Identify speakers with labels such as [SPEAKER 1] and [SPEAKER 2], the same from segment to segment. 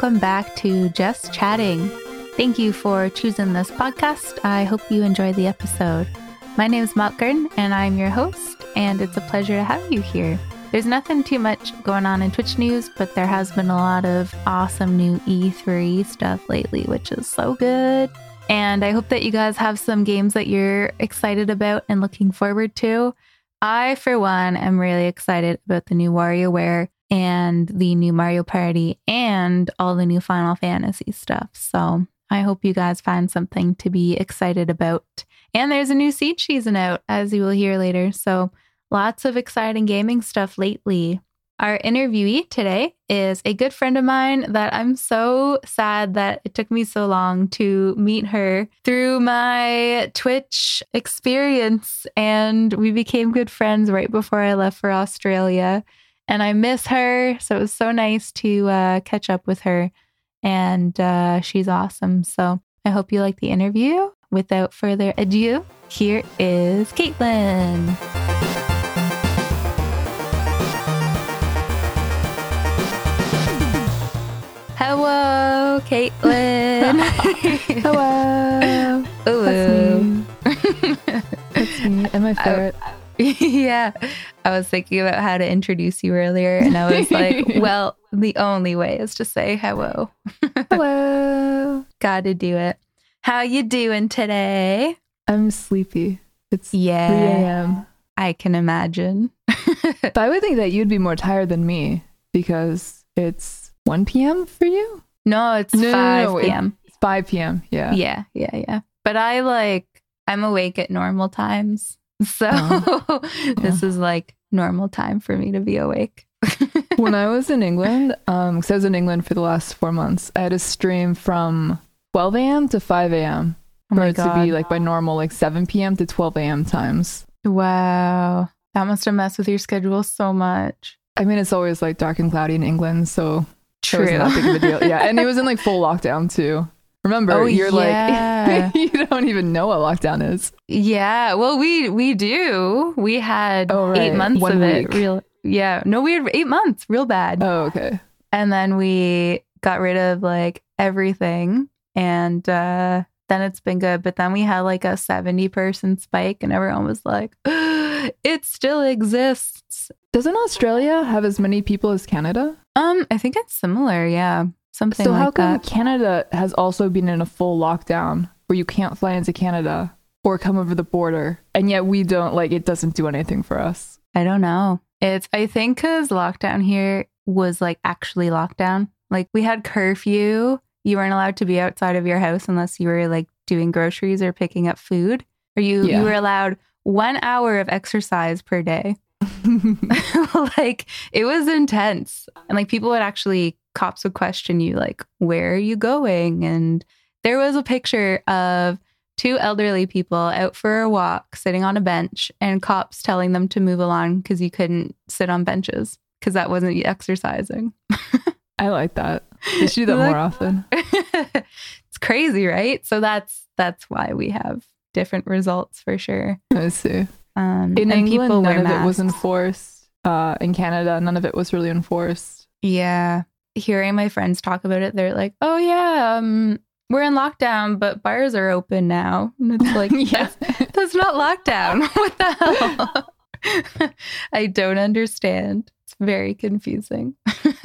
[SPEAKER 1] welcome back to Just Chatting. Thank you for choosing this podcast. I hope you enjoy the episode. My name is Malkern, and I'm your host, and it's a pleasure to have you here. There's nothing too much going on in Twitch news, but there has been a lot of awesome new E3 stuff lately, which is so good. And I hope that you guys have some games that you're excited about and looking forward to. I, for one, am really excited about the new WarioWare and the new Mario Party and all the new Final Fantasy stuff. So I hope you guys find something to be excited about. And there's a new Siege season out, as you will hear later. So lots of exciting gaming stuff lately. Our interviewee today is a good friend of mine that I'm so sad that it took me so long to meet her through my Twitch experience. And we became good friends right before I left for Australia. And I miss her. So it was so nice to uh, catch up with her. And uh, she's awesome. So I hope you like the interview. Without further ado, here is Kaitlyn. Hello, Kaitlyn.
[SPEAKER 2] Hello.
[SPEAKER 1] Hello.
[SPEAKER 2] That's me and my ferret.
[SPEAKER 1] yeah. I was thinking about how to introduce you earlier, and I was like, well, the only way is to say hello.
[SPEAKER 2] Hello.
[SPEAKER 1] Gotta do it. How you doing today?
[SPEAKER 2] I'm sleepy. It's
[SPEAKER 1] Yeah.
[SPEAKER 2] 3 a.m.
[SPEAKER 1] I can imagine.
[SPEAKER 2] But I would think that you'd be more tired than me because it's 1 p.m. for you?
[SPEAKER 1] No, it's
[SPEAKER 2] No, no,
[SPEAKER 1] 5
[SPEAKER 2] no, it-
[SPEAKER 1] p.m.
[SPEAKER 2] It's 5 p.m. Yeah.
[SPEAKER 1] Yeah, yeah, yeah. But I like, I'm awake at normal times. So this is like normal time for me to be awake.
[SPEAKER 2] when I was in England, um, because I was in England for the last four months, I had a stream from 12 a.m. to 5 a.m.
[SPEAKER 1] Oh
[SPEAKER 2] for it to be like by normal, like 7 p.m. to 12 a.m. times.
[SPEAKER 1] Wow. That must have messed with your schedule so much.
[SPEAKER 2] I mean, it's always like dark and cloudy in England, so it was not big of a deal. Yeah, and it was in like full lockdown too. Remember,
[SPEAKER 1] Oh,
[SPEAKER 2] you're
[SPEAKER 1] yeah.
[SPEAKER 2] like you don't even know what lockdown is.
[SPEAKER 1] Yeah. Well, we we do. We had
[SPEAKER 2] Oh,
[SPEAKER 1] eight
[SPEAKER 2] right.
[SPEAKER 1] months
[SPEAKER 2] One
[SPEAKER 1] of it. Real. Yeah. No, we had eight months. Real bad.
[SPEAKER 2] Oh, okay.
[SPEAKER 1] and then we got rid of like everything, and uh, then it's been good. But then we had like a seventy person spike, and everyone was like, "It still exists."
[SPEAKER 2] Doesn't Australia have as many people as Canada?
[SPEAKER 1] Um, I think it's similar. Yeah, something
[SPEAKER 2] so
[SPEAKER 1] like
[SPEAKER 2] how come
[SPEAKER 1] that.
[SPEAKER 2] Canada has also been in a full lockdown where you can't fly into Canada or come over the border, and yet we don't like it doesn't do anything for us.
[SPEAKER 1] I don't know. It's I think because lockdown here was like actually lockdown. Like we had curfew. You weren't allowed to be outside of your house unless you were like doing groceries or picking up food. Or you
[SPEAKER 2] Yeah.
[SPEAKER 1] you were allowed one hour of exercise per day. like it was intense. And like people would actually cops would question you like, where are you going? And there was a picture of two elderly people out for a walk sitting on a bench and cops telling them to move along because you couldn't sit on benches because that wasn't exercising.
[SPEAKER 2] I like that. They should do that
[SPEAKER 1] Like-
[SPEAKER 2] more often.
[SPEAKER 1] it's crazy, right? So that's that's why we have different results for sure.
[SPEAKER 2] I see.
[SPEAKER 1] Um,
[SPEAKER 2] In
[SPEAKER 1] and
[SPEAKER 2] England, none of it was enforced. Uh, in Canada, none of it was really enforced.
[SPEAKER 1] Yeah. Hearing my friends talk about it, they're like, oh, yeah, um, we're in lockdown, but bars are open now. And it's like,
[SPEAKER 2] Yeah.
[SPEAKER 1] that's, that's not lockdown. what the hell? I don't understand. It's very confusing.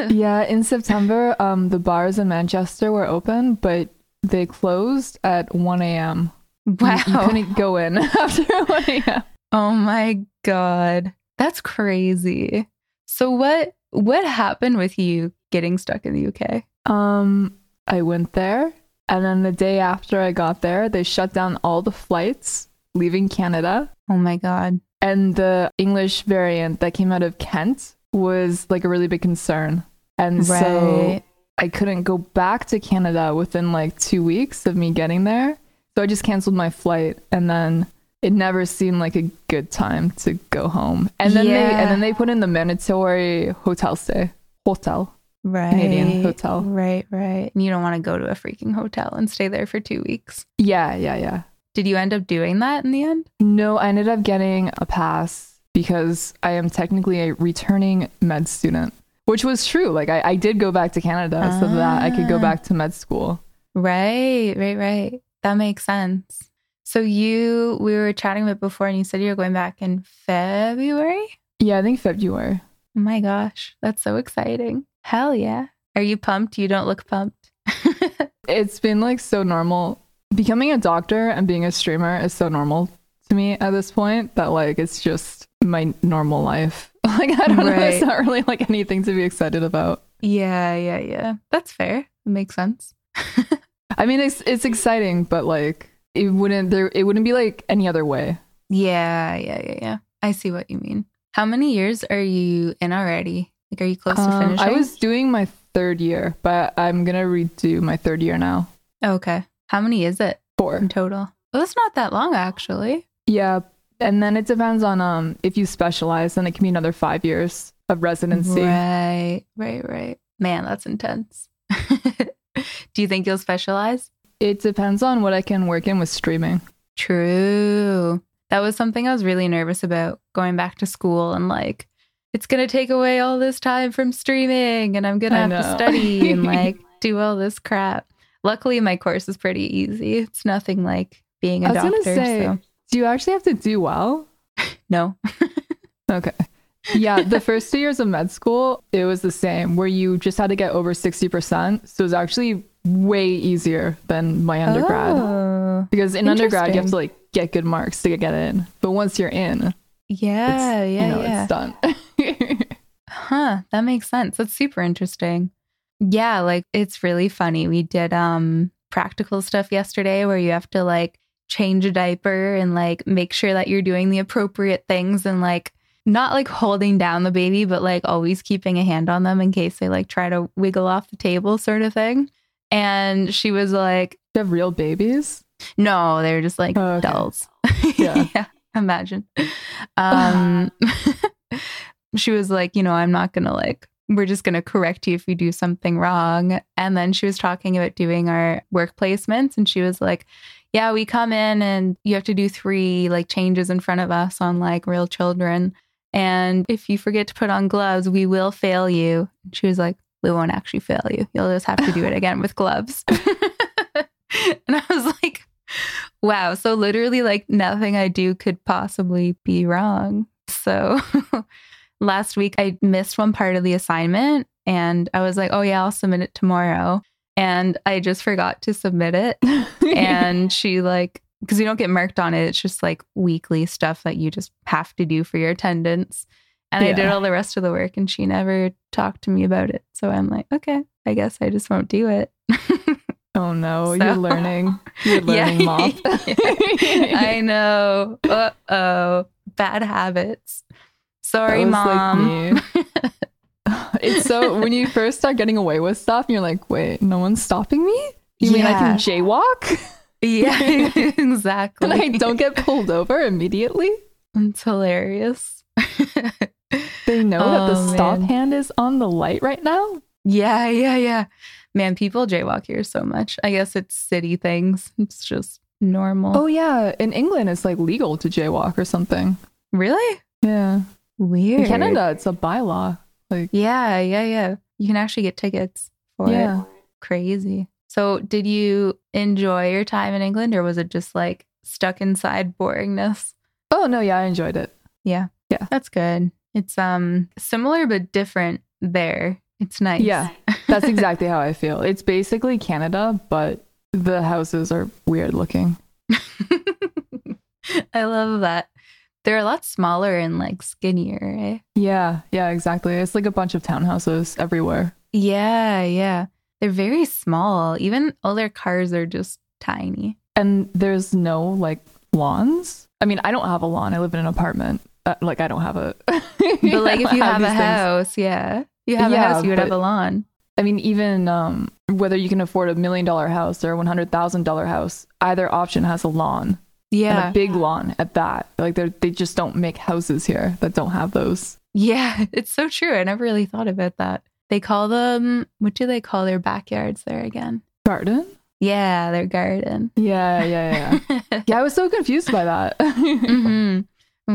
[SPEAKER 2] yeah, in September, um, the bars in Manchester were open, but they closed at 1 a.m. You-
[SPEAKER 1] Wow.
[SPEAKER 2] You, couldn't go in after 1 a.m.
[SPEAKER 1] Oh my god. That's crazy. So what what happened with you getting stuck in the UK?
[SPEAKER 2] Um, I went there, and then the day after I got there, they shut down all the flights leaving Canada,
[SPEAKER 1] Oh my god.
[SPEAKER 2] and the English variant that came out of Kent was like a really big concern. And so I couldn't go back to Canada within like two weeks of me getting there. So I just canceled my flight and then it never seemed like a good time to go home. And then they and then they put in the mandatory hotel stay. Hotel.
[SPEAKER 1] Right.
[SPEAKER 2] Canadian hotel.
[SPEAKER 1] Right, right. And you don't want to go to a freaking hotel and stay there for 2 weeks.
[SPEAKER 2] Yeah, yeah, yeah.
[SPEAKER 1] Did you end up doing that in the end?
[SPEAKER 2] No, I ended up getting a pass because I am technically a returning med student, which was true. Like I, I did go back to Canada so that I could go
[SPEAKER 1] Ah.
[SPEAKER 2] back to med school.
[SPEAKER 1] Right, right, right. That makes sense. So you, we were chatting about before, and you said you're going back in February.
[SPEAKER 2] Yeah, I think February.
[SPEAKER 1] Oh my gosh, that's so exciting! Hell yeah! Are you pumped? You don't look pumped.
[SPEAKER 2] It's been like so normal. Becoming a doctor and being a streamer is so normal to me at this point that like it's just my normal life. Like I don't know, it's not really like anything to be excited about.
[SPEAKER 1] yeah, yeah, yeah. That's fair. It makes sense.
[SPEAKER 2] I mean, it's it's exciting, but like it wouldn't there it wouldn't be like any other way.
[SPEAKER 1] Yeah, yeah, yeah, yeah. I see what you mean. How many years are you in already? Like, are you close to
[SPEAKER 2] Um,
[SPEAKER 1] finishing?
[SPEAKER 2] I was doing my third year, but I'm gonna redo my third year now.
[SPEAKER 1] okay. How many is it
[SPEAKER 2] Four.
[SPEAKER 1] in total? Well, that's not that long, actually.
[SPEAKER 2] Yeah, and then it depends on um if you specialize, then it can be another five years of residency.
[SPEAKER 1] Right, right, right. Man, that's intense. Do you think you'll specialize?
[SPEAKER 2] It depends on what I can work in with streaming.
[SPEAKER 1] True. That was something I was really nervous about going back to school and like, it's going to take away all this time from streaming and I'm going to have to study and like do all this crap. Luckily, my course is pretty easy. It's nothing like being a
[SPEAKER 2] I was
[SPEAKER 1] doctor.
[SPEAKER 2] say,
[SPEAKER 1] so,
[SPEAKER 2] do you actually have to do well?
[SPEAKER 1] no.
[SPEAKER 2] Okay. Yeah, the first two years of med school, it was the same, where you just had to get over 60%. So it was actually way easier than my undergrad.
[SPEAKER 1] Oh,
[SPEAKER 2] Because in undergrad, you have to like get good marks to get in. But once you're in,
[SPEAKER 1] yeah,
[SPEAKER 2] it's,
[SPEAKER 1] yeah,
[SPEAKER 2] you know,
[SPEAKER 1] yeah.
[SPEAKER 2] it's done.
[SPEAKER 1] Huh, that makes sense. That's super interesting. Yeah, like it's really funny. We did um practical stuff yesterday where you have to like change a diaper and like make sure that you're doing the appropriate things and like not like holding down the baby but like always keeping a hand on them in case they like try to wiggle off the table sort of thing. And she was like, Do
[SPEAKER 2] you have real babies?
[SPEAKER 1] "No, they're just like
[SPEAKER 2] Oh, okay.
[SPEAKER 1] dolls."
[SPEAKER 2] Yeah.
[SPEAKER 1] imagine. Um she was like, you know, I'm not going to like we're just going to correct you if you do something wrong. And then she was talking about doing our work placements and she was like, yeah, we come in and you have to do three like changes in front of us on like real children. And if you forget to put on gloves, we will fail you. And she was like, we won't actually fail you. You'll just have to do it again with gloves. and I was like, wow. So literally, like nothing I do could possibly be wrong. So last week I missed one part of the assignment and I was like, oh, yeah, I'll submit it tomorrow. And I just forgot to submit it. And she, like, because you don't get marked on it, it's just like weekly stuff that you just have to do for your attendance. And I did all the rest of the work and she never talked to me about it. So I'm like, okay, I guess I just won't do it.
[SPEAKER 2] oh no,
[SPEAKER 1] So-
[SPEAKER 2] you're learning. You're learning,
[SPEAKER 1] Yeah.
[SPEAKER 2] mom.
[SPEAKER 1] I know. Uh oh. Bad habits. Sorry, mom.
[SPEAKER 2] like it's so when you first start getting away with stuff, you're like, wait, no one's stopping me? You mean I
[SPEAKER 1] Yeah.
[SPEAKER 2] can jaywalk
[SPEAKER 1] yeah, exactly.
[SPEAKER 2] and I don't get pulled over immediately?
[SPEAKER 1] It's hilarious.
[SPEAKER 2] They know that the
[SPEAKER 1] Oh,
[SPEAKER 2] stop
[SPEAKER 1] man.
[SPEAKER 2] hand is on the light right now.
[SPEAKER 1] yeah, yeah, yeah. Man, people jaywalk here so much. I guess it's city things. It's just normal.
[SPEAKER 2] Oh yeah, in England it's like legal to jaywalk or something.
[SPEAKER 1] really?
[SPEAKER 2] Yeah.
[SPEAKER 1] Weird.
[SPEAKER 2] In Canada it's a bylaw. Like
[SPEAKER 1] Yeah, yeah, yeah. You can actually get tickets for it.
[SPEAKER 2] yeah.
[SPEAKER 1] Crazy. So, did you enjoy your time in England or was it just like stuck inside boringness?
[SPEAKER 2] Oh no, yeah, I enjoyed it.
[SPEAKER 1] Yeah.
[SPEAKER 2] Yeah.
[SPEAKER 1] That's good. It's um similar but different there. It's nice.
[SPEAKER 2] Yeah. That's exactly how I feel. It's basically Canada, but the houses are weird looking.
[SPEAKER 1] I love that. They're a lot smaller and like skinnier, eh?
[SPEAKER 2] Yeah, yeah, exactly. It's like a bunch of townhouses everywhere.
[SPEAKER 1] Yeah, yeah. They're very small. Even all their cars are just tiny.
[SPEAKER 2] And there's no like lawns. I mean, I don't have a lawn. I live in an apartment. Uh, like I don't have a
[SPEAKER 1] But like if you have a house, yeah. You have a
[SPEAKER 2] Yeah,
[SPEAKER 1] house, you would have a lawn.
[SPEAKER 2] I mean, even um, whether you can afford a million dollar house or a one hundred thousand dollar house, either option has a lawn and
[SPEAKER 1] Yeah.
[SPEAKER 2] a big lawn at that. Like they they just don't make houses here that don't have those.
[SPEAKER 1] Yeah, it's so true. I never really thought about that. They call them what do they call their backyards there again?
[SPEAKER 2] Garden?
[SPEAKER 1] Yeah, their garden.
[SPEAKER 2] Yeah, yeah, yeah. yeah, I was so confused by that.
[SPEAKER 1] hmm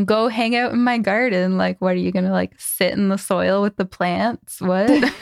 [SPEAKER 1] Go hang out in my garden. Like, what are you gonna like sit in the soil with the plants? What?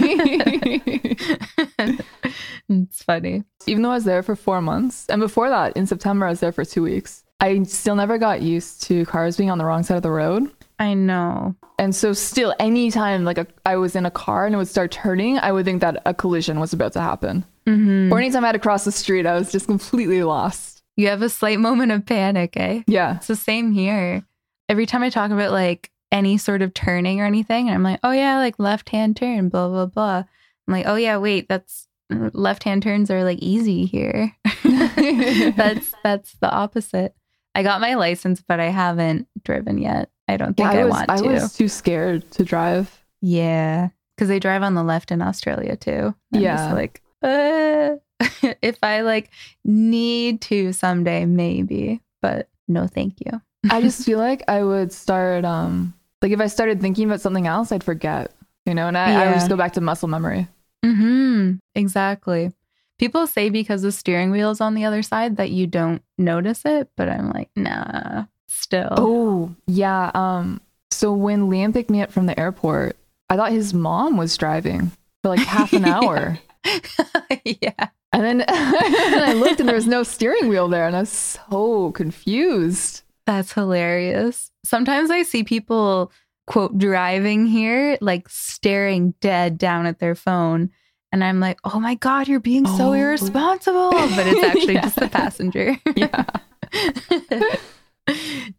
[SPEAKER 1] it's funny.
[SPEAKER 2] Even though I was there for four months, and before that, in September, I was there for two weeks. I still never got used to cars being on the wrong side of the road.
[SPEAKER 1] I know.
[SPEAKER 2] And so, still, anytime like a, I was in a car and it would start turning, I would think that a collision was about to happen.
[SPEAKER 1] Mm-hmm.
[SPEAKER 2] Or anytime I had to cross the street, I was just completely lost.
[SPEAKER 1] You have a slight moment of panic, eh?
[SPEAKER 2] Yeah.
[SPEAKER 1] It's the same here. Every time I talk about like any sort of turning or anything, and I'm like, oh yeah, like left hand turn, blah, blah, blah. I'm like, oh yeah, wait, that's left hand turns are like easy here. that's that's the opposite. I got my license, but I haven't driven yet. I don't think
[SPEAKER 2] Yeah,
[SPEAKER 1] I,
[SPEAKER 2] was,
[SPEAKER 1] want
[SPEAKER 2] I was too scared to drive.
[SPEAKER 1] Yeah, because they drive on the left in Australia too. I'm
[SPEAKER 2] Yeah.
[SPEAKER 1] just like, uh, if I like need to someday, maybe, but no, thank you.
[SPEAKER 2] I just feel like I would start, um, like if I started thinking about something else, I'd forget, you know, and I, I would just go back to muscle memory.
[SPEAKER 1] hmm Exactly. People say because the steering wheel's on the other side that you don't notice it, but I'm like, nah, still.
[SPEAKER 2] Oh, yeah. Um, so when Liam picked me up from the airport, I thought his mom was driving for like half an hour.
[SPEAKER 1] yeah.
[SPEAKER 2] And then and I looked and there was no steering wheel there, and I was so confused.
[SPEAKER 1] That's hilarious. Sometimes I see people, quote, driving here, like staring dead down at their phone. And I'm like, oh my God, you're being so
[SPEAKER 2] Oh.
[SPEAKER 1] irresponsible. But it's actually
[SPEAKER 2] Yeah.
[SPEAKER 1] just the passenger.
[SPEAKER 2] Yeah.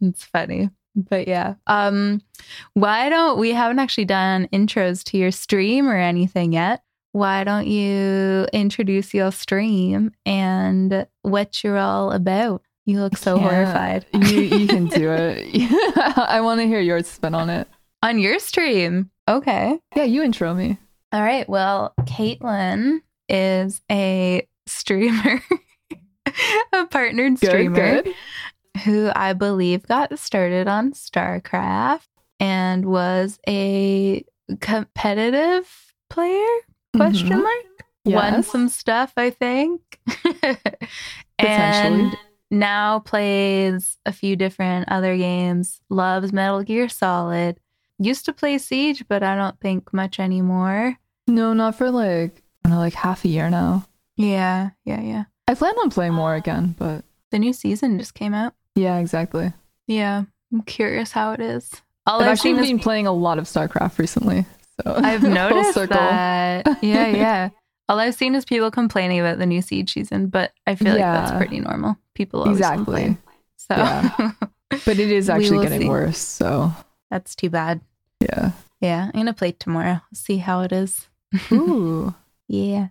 [SPEAKER 1] it's funny. But yeah. Um, why don't we haven't actually done intros to your stream or anything yet? Why don't you introduce your stream and what you're all about? You look so horrified.
[SPEAKER 2] You you can do it. I want to hear your spin on it.
[SPEAKER 1] On your stream. Okay.
[SPEAKER 2] Yeah, you intro me.
[SPEAKER 1] All right. Well, Kaitlyn is a streamer, a partnered
[SPEAKER 2] Good,
[SPEAKER 1] streamer
[SPEAKER 2] good.
[SPEAKER 1] who I believe got started on StarCraft and was a competitive player. Question
[SPEAKER 2] Mhm.
[SPEAKER 1] mark. Won some stuff, I think.
[SPEAKER 2] Potentially.
[SPEAKER 1] and now plays a few different other games. Loves Metal Gear Solid. Used to play Siege, but I don't think much anymore.
[SPEAKER 2] No, not for like I don't know, like half a year now.
[SPEAKER 1] Yeah, yeah, yeah.
[SPEAKER 2] I plan on playing more uh, again, but
[SPEAKER 1] The new season just came out.
[SPEAKER 2] yeah, exactly.
[SPEAKER 1] Yeah, I'm curious how it is. All
[SPEAKER 2] I've
[SPEAKER 1] I've,
[SPEAKER 2] actually
[SPEAKER 1] seen is
[SPEAKER 2] been playing a lot of StarCraft recently. So
[SPEAKER 1] I've
[SPEAKER 2] full
[SPEAKER 1] noticed
[SPEAKER 2] circle.
[SPEAKER 1] that. Yeah, yeah. All I've seen is people complaining about the new Siege season, but I feel like that's pretty normal. People
[SPEAKER 2] Exactly.
[SPEAKER 1] So
[SPEAKER 2] Yeah. But it is actually getting
[SPEAKER 1] see.
[SPEAKER 2] worse. So
[SPEAKER 1] that's too bad.
[SPEAKER 2] yeah.
[SPEAKER 1] Yeah, I'm gonna play tomorrow. See how it is.
[SPEAKER 2] Ooh.
[SPEAKER 1] Yeah.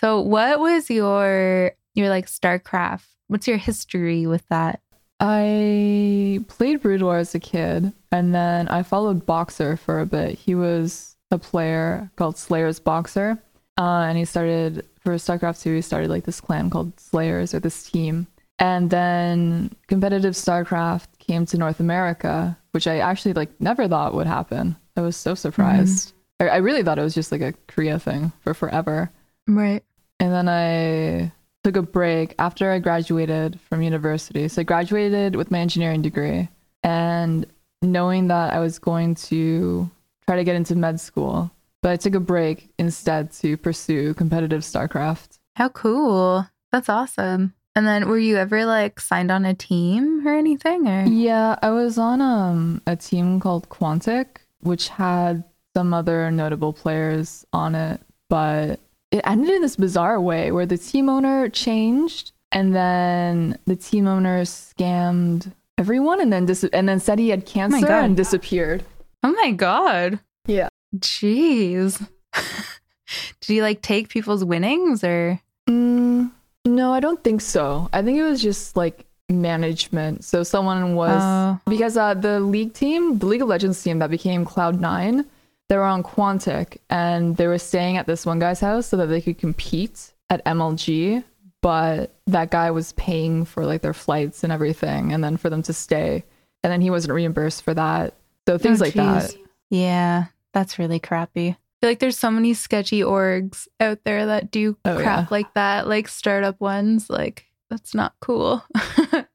[SPEAKER 1] So what was your your like StarCraft? What's your history with that?
[SPEAKER 2] I played Brood War as a kid, and then I followed Boxer for a bit. He was a player called Slayers Boxer, uh, and he started for StarCraft 2. He started like this clan called Slayers or this team, and then competitive StarCraft came to North America, which I actually like never thought would happen. I was so surprised. Mm-hmm. I, I really thought it was just like a Korea thing for forever.
[SPEAKER 1] Right.
[SPEAKER 2] And then I took a break after I graduated from university. So I graduated with my engineering degree and knowing that I was going to try to get into med school, but I took a break instead to pursue competitive StarCraft.
[SPEAKER 1] How cool. That's awesome. And then were you ever like signed on a team or anything or
[SPEAKER 2] Yeah, I was on um, a team called Quantic, which had some other notable players on it, but it ended in this bizarre way where the team owner changed and then the team owner scammed everyone and then dis- and then said he had cancer
[SPEAKER 1] God.
[SPEAKER 2] and disappeared.
[SPEAKER 1] Oh my god.
[SPEAKER 2] Yeah.
[SPEAKER 1] Jeez. Did you like take people's winnings or
[SPEAKER 2] Mm, no, I don't think so. I think it was just like management. So someone was
[SPEAKER 1] Oh.
[SPEAKER 2] because uh, the league team, the League of Legends team that became Cloud Nine, they were on Quantic and they were staying at this one guy's house so that they could compete at MLG. But that guy was paying for like their flights and everything, and then for them to stay, and then he wasn't reimbursed for that. So things
[SPEAKER 1] Oh,
[SPEAKER 2] like that.
[SPEAKER 1] Yeah, that's really crappy. Feel like there's so many sketchy orgs out there that do
[SPEAKER 2] Oh,
[SPEAKER 1] crap
[SPEAKER 2] yeah.
[SPEAKER 1] like that, like startup ones. Like, that's not cool.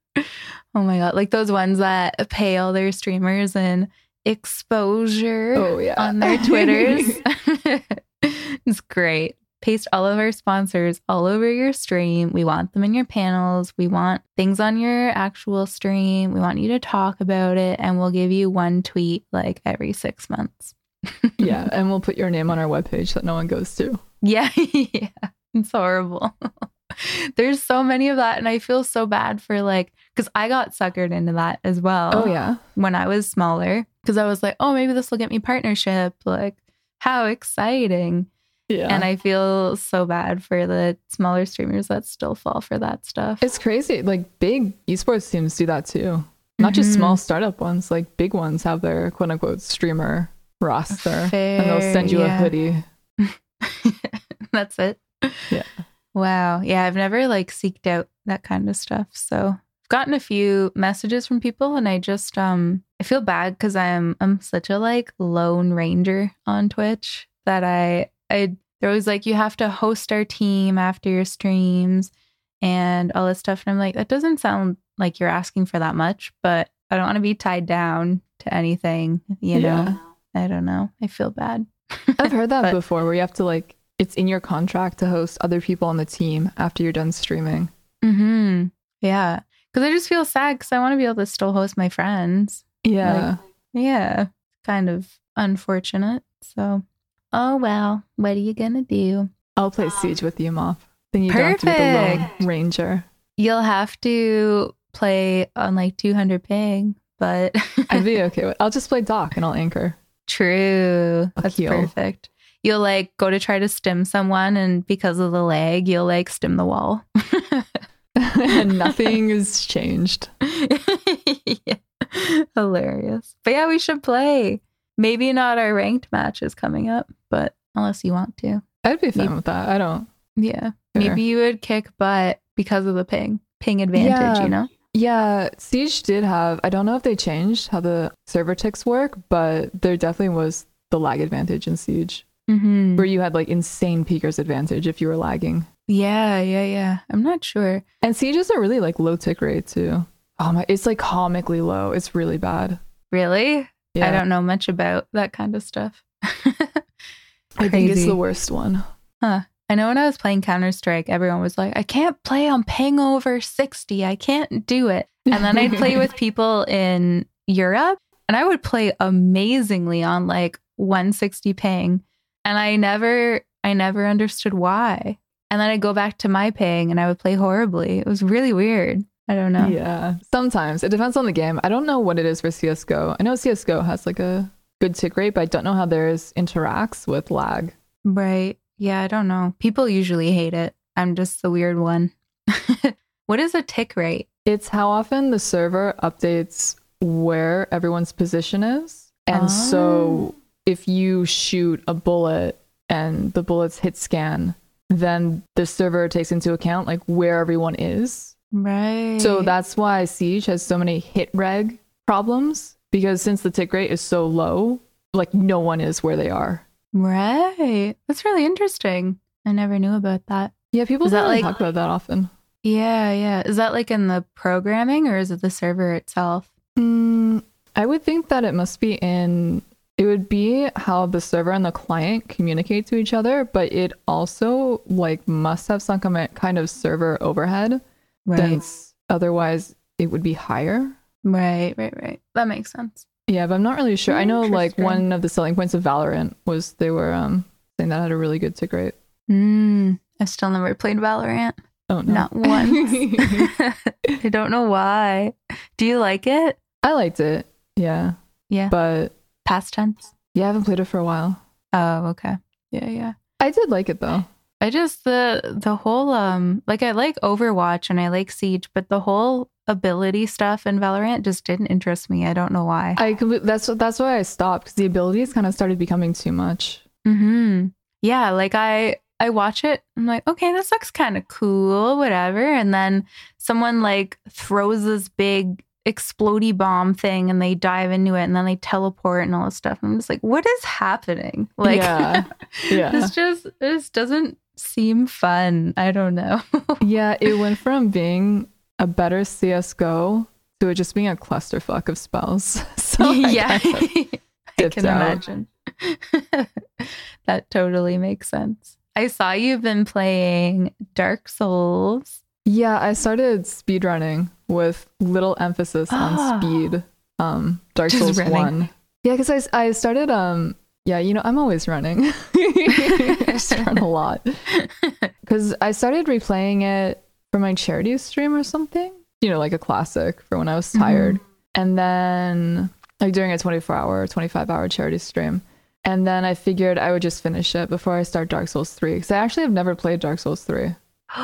[SPEAKER 1] Oh my god, like those ones that pay all their streamers and exposure
[SPEAKER 2] Oh yeah.
[SPEAKER 1] on their Twitters. it's great. Paste all of our sponsors all over your stream. We want them in your panels. We want things on your actual stream. We want you to talk about it, and we'll give you one tweet like every six months.
[SPEAKER 2] yeah, and we'll put your name on our webpage that no one goes to.
[SPEAKER 1] Yeah, yeah. It's horrible. There's so many of that, and I feel so bad for like, because I got suckered into that as well.
[SPEAKER 2] Oh yeah.
[SPEAKER 1] when I was smaller because I was like, oh, maybe this will get me partnership. Like, how exciting.
[SPEAKER 2] Yeah.
[SPEAKER 1] And I feel so bad for the smaller streamers that still fall for that stuff.
[SPEAKER 2] It's crazy. Like big esports teams do that too. Not just
[SPEAKER 1] Mhm.
[SPEAKER 2] small startup ones, like big ones have their quote unquote streamer roster. and they'll send you
[SPEAKER 1] yeah.
[SPEAKER 2] a hoodie.
[SPEAKER 1] That's it.
[SPEAKER 2] Yeah.
[SPEAKER 1] Wow. Yeah, I've never like seeked out that kind of stuff. So I've gotten a few messages from people and I just um I feel bad because I'm I'm such a like lone ranger on Twitch that I I they're always like, you have to host our team after your streams and all this stuff. And I'm like, that doesn't sound like you're asking for that much, but I don't want to be tied down to anything, you know.
[SPEAKER 2] Yeah.
[SPEAKER 1] I don't know. I feel bad.
[SPEAKER 2] I've heard that
[SPEAKER 1] But-
[SPEAKER 2] before where you have to like it's in your contract to host other people on the team after you're done streaming.
[SPEAKER 1] Mm-hmm. Yeah. Because I just feel sad because I want to be able to still host my friends.
[SPEAKER 2] Yeah.
[SPEAKER 1] Yeah. Kind of unfortunate. So, oh well. What are you going to do?
[SPEAKER 2] I'll play Siege with you, Moth. Then you don't have to be the lone ranger.
[SPEAKER 1] You'll have to play on like 200 ping, but
[SPEAKER 2] I'd be okay with I'll just play Doc and I'll anchor.
[SPEAKER 1] True. That's perfect. You'll like go to try to stim someone, and because of the lag, you'll like stim the wall.
[SPEAKER 2] and nothing has changed.
[SPEAKER 1] yeah. Hilarious. But yeah, we should play. Maybe not our ranked matches coming up, but unless you want to.
[SPEAKER 2] I'd be fine
[SPEAKER 1] Maybe-
[SPEAKER 2] with that. I don't
[SPEAKER 1] Yeah. Maybe you would kick butt because of the ping. Ping advantage,
[SPEAKER 2] Yeah.
[SPEAKER 1] you know?
[SPEAKER 2] Yeah, Siege did have. I don't know if they changed how the server ticks work, but there definitely was the lag advantage in Siege,
[SPEAKER 1] Mm-hmm.
[SPEAKER 2] where you had like insane peeker's advantage if you were lagging.
[SPEAKER 1] Yeah, yeah, yeah. I'm not sure.
[SPEAKER 2] And Siege is a really like low tick rate too. Oh my, it's like comically low. It's really bad.
[SPEAKER 1] Really?
[SPEAKER 2] Yeah,
[SPEAKER 1] I don't know much about that kind of stuff.
[SPEAKER 2] I think it's the worst one.
[SPEAKER 1] I know when I was playing Counter Strike, everyone was like, I can't play on ping over 60. I can't do it. And then I'd play with people in Europe and I would play amazingly on like 160 ping. And I never, I never understood why. And then I'd go back to my ping and I would play horribly. It was really weird. I don't know.
[SPEAKER 2] Yeah, sometimes it depends on the game. I don't know what it is for CS:GO. I know CS:GO has like a good tick rate, but I don't know how theirs interacts with lag.
[SPEAKER 1] Right. Yeah, I don't know. People usually hate it. I'm just the weird one. what is a tick rate?
[SPEAKER 2] It's how often the server updates where everyone's position is. And so oh. if you shoot a bullet and the bullets hit scan, then the server takes into account like where everyone is.
[SPEAKER 1] Right.
[SPEAKER 2] So that's why Siege has so many hit reg problems because since the tick rate is so low, like no one is where they are.
[SPEAKER 1] Right. That's really interesting. I never knew about that.
[SPEAKER 2] Yeah, people don't really
[SPEAKER 1] like-
[SPEAKER 2] talk about that often.
[SPEAKER 1] Yeah, yeah. Is that like in the programming or is it the server itself?
[SPEAKER 2] Mm, I would think that it must be in. It would be how the server and the client communicate to each other, but it also like must have some kind of- server overhead. Since otherwise, it would be higher.
[SPEAKER 1] Right, right, right. That makes sense.
[SPEAKER 2] Yeah, but I'm not really sure. I know like one of the selling points of Valorant was they were um saying that had a really good tick rate.
[SPEAKER 1] Mm, I've still never played Valorant.
[SPEAKER 2] Oh no,
[SPEAKER 1] Not once. I don't know why. Do you like it?
[SPEAKER 2] I liked it. Yeah,
[SPEAKER 1] Yeah.
[SPEAKER 2] but
[SPEAKER 1] Past tense.
[SPEAKER 2] yeah, I haven't played it for a while.
[SPEAKER 1] Oh, okay. Yeah, yeah.
[SPEAKER 2] I did like it though.
[SPEAKER 1] I just the the whole um like I like Overwatch and I like Siege, but the whole ability stuff in Valorant just didn't interest me. I don't know why.
[SPEAKER 2] I that's that's why I stopped because the abilities kind of started becoming too much.
[SPEAKER 1] hmm Yeah, like I I watch it. I'm like, okay, this looks kind of cool, whatever. And then someone like throws this big explodey bomb thing, and they dive into it, and then they teleport and all this stuff. I'm just like, what is happening? Like,
[SPEAKER 2] Yeah. Yeah.
[SPEAKER 1] this just this doesn't seem fun. I don't know.
[SPEAKER 2] yeah, it went from being a better CS:GO to it just being a clusterfuck of spells. So I
[SPEAKER 1] yeah, I can
[SPEAKER 2] out.
[SPEAKER 1] imagine. that totally makes sense. I saw you've been playing Dark Souls.
[SPEAKER 2] Yeah, I started speedrunning with little emphasis on speed. Um, Dark
[SPEAKER 1] Just
[SPEAKER 2] Souls
[SPEAKER 1] running.
[SPEAKER 2] 1. Yeah, because I, I started, um, yeah, you know, I'm always running. I just run a lot. Because I started replaying it for my charity stream or something, you know, like a classic for when I was tired. Mm-hmm. And then, like during a 24 hour, 25 hour charity stream. And then I figured I would just finish it before I start Dark Souls 3. Because I actually have never played Dark Souls 3.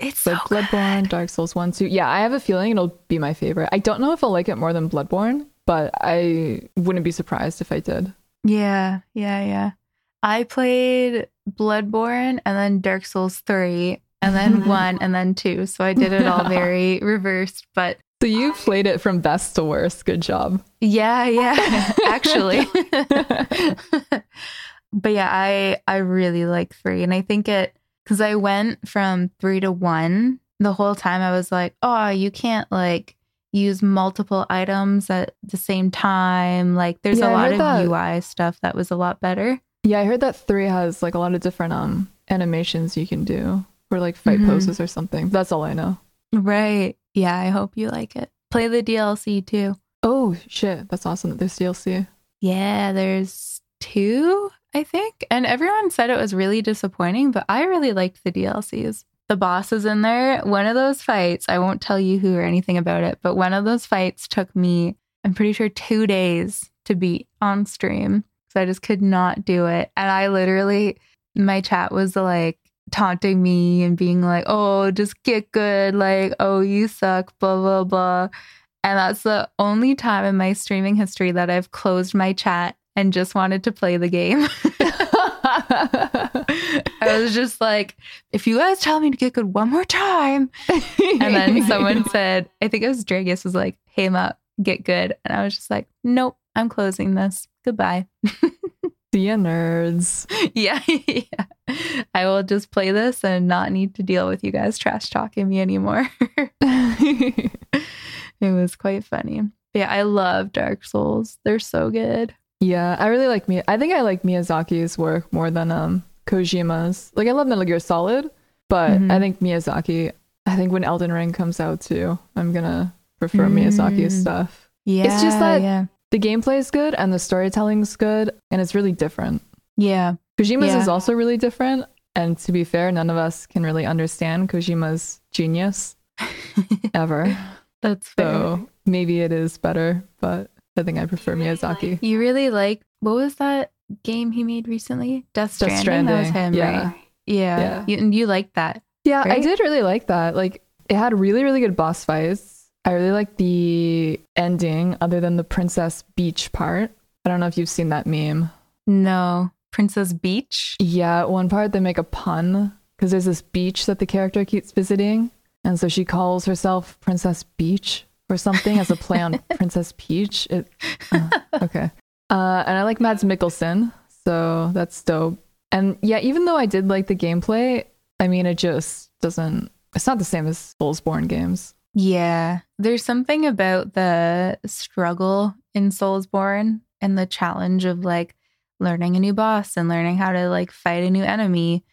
[SPEAKER 1] it's so
[SPEAKER 2] Like Bloodborne, Dark Souls 1, 2. Yeah, I have a feeling it'll be my favorite. I don't know if I'll like it more than Bloodborne, but I wouldn't be surprised if I did.
[SPEAKER 1] Yeah, yeah, yeah. I played Bloodborne and then Dark Souls 3 and then 1 and then 2. So I did it all very reversed, but
[SPEAKER 2] So you played it from best to worst. Good job.
[SPEAKER 1] yeah, yeah, actually. but yeah, I I really like 3 and I think it cuz I went from 3 to 1 the whole time I was like, "Oh, you can't like use multiple items at the same time. Like there's
[SPEAKER 2] Yeah,
[SPEAKER 1] a lot of
[SPEAKER 2] that.
[SPEAKER 1] UI stuff that was a lot better."
[SPEAKER 2] Yeah, I heard that 3 has like a lot of different um animations you can do or like fight
[SPEAKER 1] Mhm.
[SPEAKER 2] poses or something. That's all I know.
[SPEAKER 1] Right. Yeah, I hope you like it. Play the DLC too.
[SPEAKER 2] Oh, shit. That's awesome that there's DLC.
[SPEAKER 1] Yeah, there's two, I think. And everyone said it was really disappointing, but I really liked the DLCs. The boss is in there. One of those fights, I won't tell you who or anything about it, but one of those fights took me, I'm pretty sure, two days to beat on stream. So I just could not do it. And I literally, my chat was like, taunting me and being like, oh, just get good. Like, oh, you suck, blah, blah, blah. And that's the only time in my streaming history that I've closed my chat and just wanted to play the game. I was just like, if you guys tell me to get good one more time. And then someone said, I think it was Dragus was like, hey, Matt, get good. And I was just like, nope, I'm closing this. Goodbye.
[SPEAKER 2] See ya, nerds.
[SPEAKER 1] yeah, yeah. I will just play this and not need to deal with you guys trash talking me anymore. it was quite funny. But yeah, I love Dark Souls. They're so good.
[SPEAKER 2] Yeah, I really like me. I think I like Miyazaki's work more than um Kojima's. Like I love Metal Gear Solid, but
[SPEAKER 1] Mhm.
[SPEAKER 2] I think Miyazaki. I think when Elden Ring comes out too, I'm gonna prefer
[SPEAKER 1] Mm.
[SPEAKER 2] Miyazaki's stuff.
[SPEAKER 1] Yeah.
[SPEAKER 2] It's just that-
[SPEAKER 1] yeah.
[SPEAKER 2] The gameplay is good and the storytelling's good, and it's really different.
[SPEAKER 1] Yeah.
[SPEAKER 2] Kojima's
[SPEAKER 1] Yeah.
[SPEAKER 2] is also really different, and to be fair, none of us can really understand Kojima's genius ever.
[SPEAKER 1] That's fair.
[SPEAKER 2] so maybe it is better, but I think I prefer Miyazaki.
[SPEAKER 1] You really like what was that game he made recently? Death
[SPEAKER 2] Death
[SPEAKER 1] Stranding. That was him,
[SPEAKER 2] yeah.
[SPEAKER 1] right? Yeah.
[SPEAKER 2] Yeah.
[SPEAKER 1] You, and you liked that.
[SPEAKER 2] Yeah, I did really like that. Like it had really, really good boss fights. I really like the ending, other than the Princess Beach part. I don't know if you've seen that meme.
[SPEAKER 1] No. Princess Beach.
[SPEAKER 2] Yeah, one part they make a pun because there's this beach that the character keeps visiting, and so she calls herself Princess Beach or something as a play on Princess Peach. It, uh, okay. Uh, and I like Mads Mikkelsen, so that's dope. And yeah, even though I did like the gameplay, I mean, it just doesn't. It's not the same as Soulsborne games.
[SPEAKER 1] Yeah. There's something about the struggle in Soulsborne and the challenge of like learning a new boss and learning how to like fight a new enemy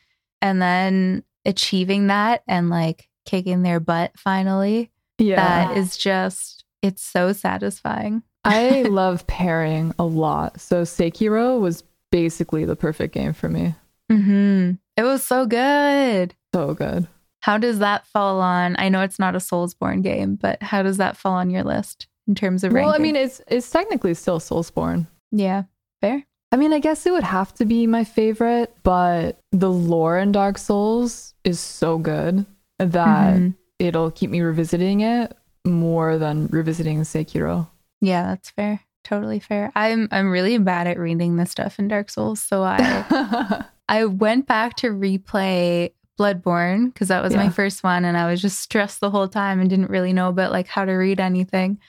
[SPEAKER 1] and then achieving that and like kicking their butt finally.
[SPEAKER 2] Yeah,
[SPEAKER 1] That is just it's so satisfying.
[SPEAKER 2] I love parrying a lot. So Sekiro was basically the perfect game for me.
[SPEAKER 1] Mhm. It was so good.
[SPEAKER 2] So good.
[SPEAKER 1] How does that fall on? I know it's not a Soulsborne game, but how does that fall on your list in terms of
[SPEAKER 2] Well, I mean, it's it's technically still Soulsborne.
[SPEAKER 1] yeah, fair.
[SPEAKER 2] I mean, I guess it would have to be my favorite, but the lore in Dark Souls is so good that
[SPEAKER 1] Mhm.
[SPEAKER 2] it'll keep me revisiting it more than revisiting Sekiro.
[SPEAKER 1] Yeah, that's fair. Totally fair. I'm I'm really bad at reading the stuff in Dark Souls, so I I went back to replay Bloodborne because that was my first one, and I was just stressed the whole time and didn't really know about like how to read anything.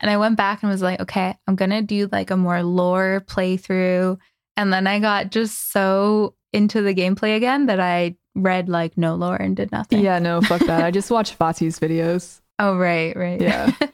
[SPEAKER 1] And I went back and was like, okay, I'm gonna do like a more lore playthrough. And then I got just so into the gameplay again that I read like no lore and did nothing.
[SPEAKER 2] yeah, no, fuck that. I just watch Vaati's videos.
[SPEAKER 1] Oh right, right.
[SPEAKER 2] Yeah.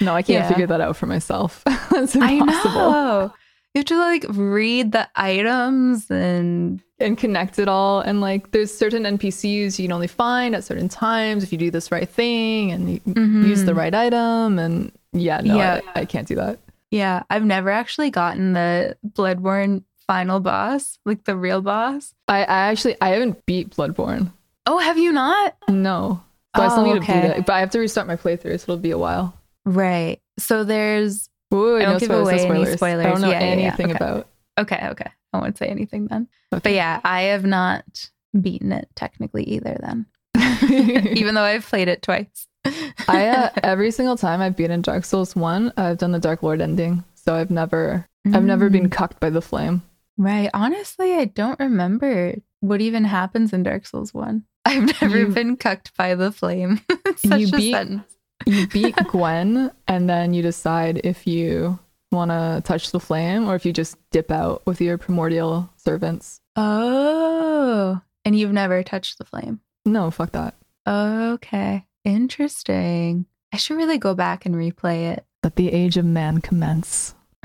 [SPEAKER 2] No, I can't
[SPEAKER 1] Yeah.
[SPEAKER 2] figure that out for myself. That's
[SPEAKER 1] I
[SPEAKER 2] impossible.
[SPEAKER 1] know. You have to like read the items and
[SPEAKER 2] And connect it all. And like, there's certain NPCs you can only find at certain times if you do this right thing and you use the right item. And yeah, no,
[SPEAKER 1] Mm-hmm. Yeah.
[SPEAKER 2] I, I can't do that.
[SPEAKER 1] yeah, I've never actually gotten the Bloodborne final boss, like the real boss.
[SPEAKER 2] I, I actually, I haven't beat Bloodborne.
[SPEAKER 1] Oh, have you not?
[SPEAKER 2] No. So I still
[SPEAKER 1] Oh,
[SPEAKER 2] need to beat it. But I have to restart my playthrough, so it'll be a while.
[SPEAKER 1] Right. So there's
[SPEAKER 2] Ooh,
[SPEAKER 1] I don't give
[SPEAKER 2] spoilers, no
[SPEAKER 1] away any
[SPEAKER 2] spoilers. I
[SPEAKER 1] spoilers.
[SPEAKER 2] don't know
[SPEAKER 1] Yeah, yeah, yeah.
[SPEAKER 2] anything
[SPEAKER 1] Okay.
[SPEAKER 2] about.
[SPEAKER 1] okay, okay. I won't say anything then. But yeah, I have not beaten it technically either then. Even though I've played it twice.
[SPEAKER 2] I uh, every single time I've beaten Dark Souls one, I've done the Dark Lord ending. So I've never, I've never
[SPEAKER 1] Mm.
[SPEAKER 2] been cucked by the flame.
[SPEAKER 1] Right. Honestly, I don't remember what even happens in Dark Souls 1. I've never
[SPEAKER 2] You-
[SPEAKER 1] been cucked by the flame. Such
[SPEAKER 2] You
[SPEAKER 1] a
[SPEAKER 2] beat-
[SPEAKER 1] sentence.
[SPEAKER 2] You beat Gwyn, and then you decide if you want to touch the flame or if you just dip out with your primordial servants.
[SPEAKER 1] Oh. And you've never touched the flame.
[SPEAKER 2] No, fuck that.
[SPEAKER 1] Okay. Interesting. I should really go back and replay it.
[SPEAKER 2] Let the age of man commence.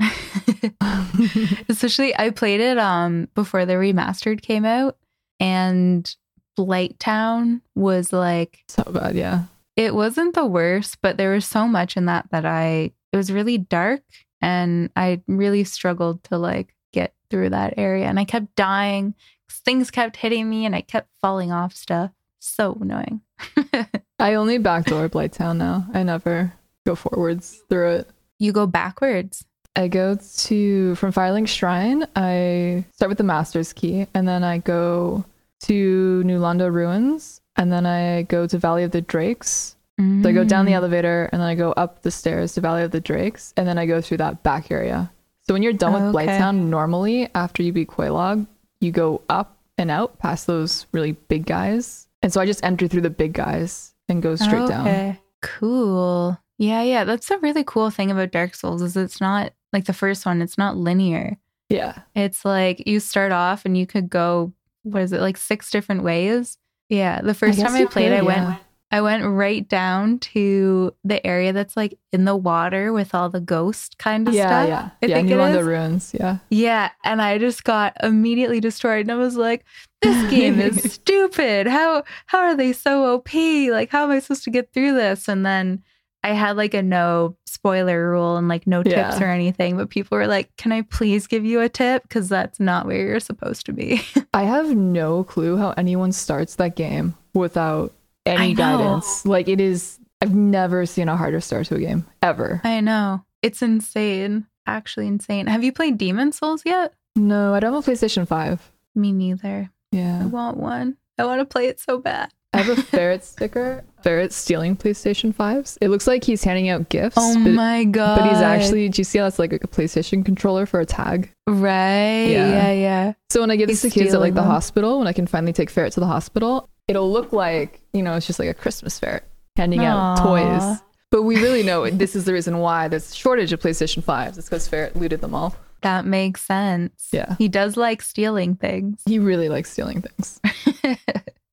[SPEAKER 1] Especially I played it um before the remastered came out and Blighttown was like
[SPEAKER 2] so bad, yeah.
[SPEAKER 1] It wasn't the worst, but there was so much in that that I it was really dark and I really struggled to like get through that area and I kept dying. Things kept hitting me and I kept falling off stuff. So annoying.
[SPEAKER 2] I only backdoor Blighttown now. I never go forwards through it.
[SPEAKER 1] you go backwards.
[SPEAKER 2] I go to from Firelink Shrine. I start with the Master's Key, and then I go to New Londo Ruins, and then I go to Valley of the Drakes. So I go down the
[SPEAKER 1] Mm.
[SPEAKER 2] elevator, and then I go up the stairs to Valley of the Drakes, and then I go through that back area. So when you're done with
[SPEAKER 1] Okay.
[SPEAKER 2] Blighttown, normally after you beat Quelaag, you go up and out past those really big guys. And so I just enter through the big guys and go straight down.
[SPEAKER 1] Okay. Cool. Yeah, yeah. That's a really cool thing about Dark Souls is it's not like the first one, it's not linear.
[SPEAKER 2] Yeah.
[SPEAKER 1] It's like you start off and you could go what is it, like six different ways? Yeah. The first
[SPEAKER 2] guess
[SPEAKER 1] time I played,
[SPEAKER 2] could,
[SPEAKER 1] I went
[SPEAKER 2] yeah.
[SPEAKER 1] I went right down to the area that's like in the water with all the ghost kind of
[SPEAKER 2] Yeah,
[SPEAKER 1] stuff.
[SPEAKER 2] yeah.
[SPEAKER 1] I
[SPEAKER 2] yeah,
[SPEAKER 1] think
[SPEAKER 2] New
[SPEAKER 1] it
[SPEAKER 2] Londo
[SPEAKER 1] is.
[SPEAKER 2] Ruins. Yeah.
[SPEAKER 1] Yeah, and I just got immediately destroyed and I was like, this game is stupid. How how are they so OP? Like how am I supposed to get through this? And then I had like a no spoiler rule and like no tips
[SPEAKER 2] Yeah.
[SPEAKER 1] or anything, but people were like, "Can I please give you a tip cuz that's not where you're supposed to be."
[SPEAKER 2] I have no clue how anyone starts that game without any guidance. Like it is I've never seen a harder start to a game ever.
[SPEAKER 1] I know. It's insane. Actually insane. Have you played Demon's Souls yet?
[SPEAKER 2] No, I don't have a PlayStation 5.
[SPEAKER 1] Me neither.
[SPEAKER 2] Yeah.
[SPEAKER 1] I want one. I want to play it so bad.
[SPEAKER 2] I have a ferret sticker. Ferret stealing PlayStation 5s. It looks like he's handing out gifts.
[SPEAKER 1] Oh
[SPEAKER 2] but,
[SPEAKER 1] my god.
[SPEAKER 2] but he's actually do you see how that's like a PlayStation controller for a tag?
[SPEAKER 1] Right.
[SPEAKER 2] Yeah.
[SPEAKER 1] Yeah, yeah.
[SPEAKER 2] So when I give this
[SPEAKER 1] He's
[SPEAKER 2] to kids at like the
[SPEAKER 1] them.
[SPEAKER 2] hospital, when I can finally take ferret to the hospital, it'll look like, you know, it's just like a Christmas ferret handing out toys. But we really know this is the reason why there's a shortage of PlayStation 5s. It's because Ferret looted them all.
[SPEAKER 1] That makes sense.
[SPEAKER 2] Yeah.
[SPEAKER 1] He does like stealing things.
[SPEAKER 2] He really likes stealing things.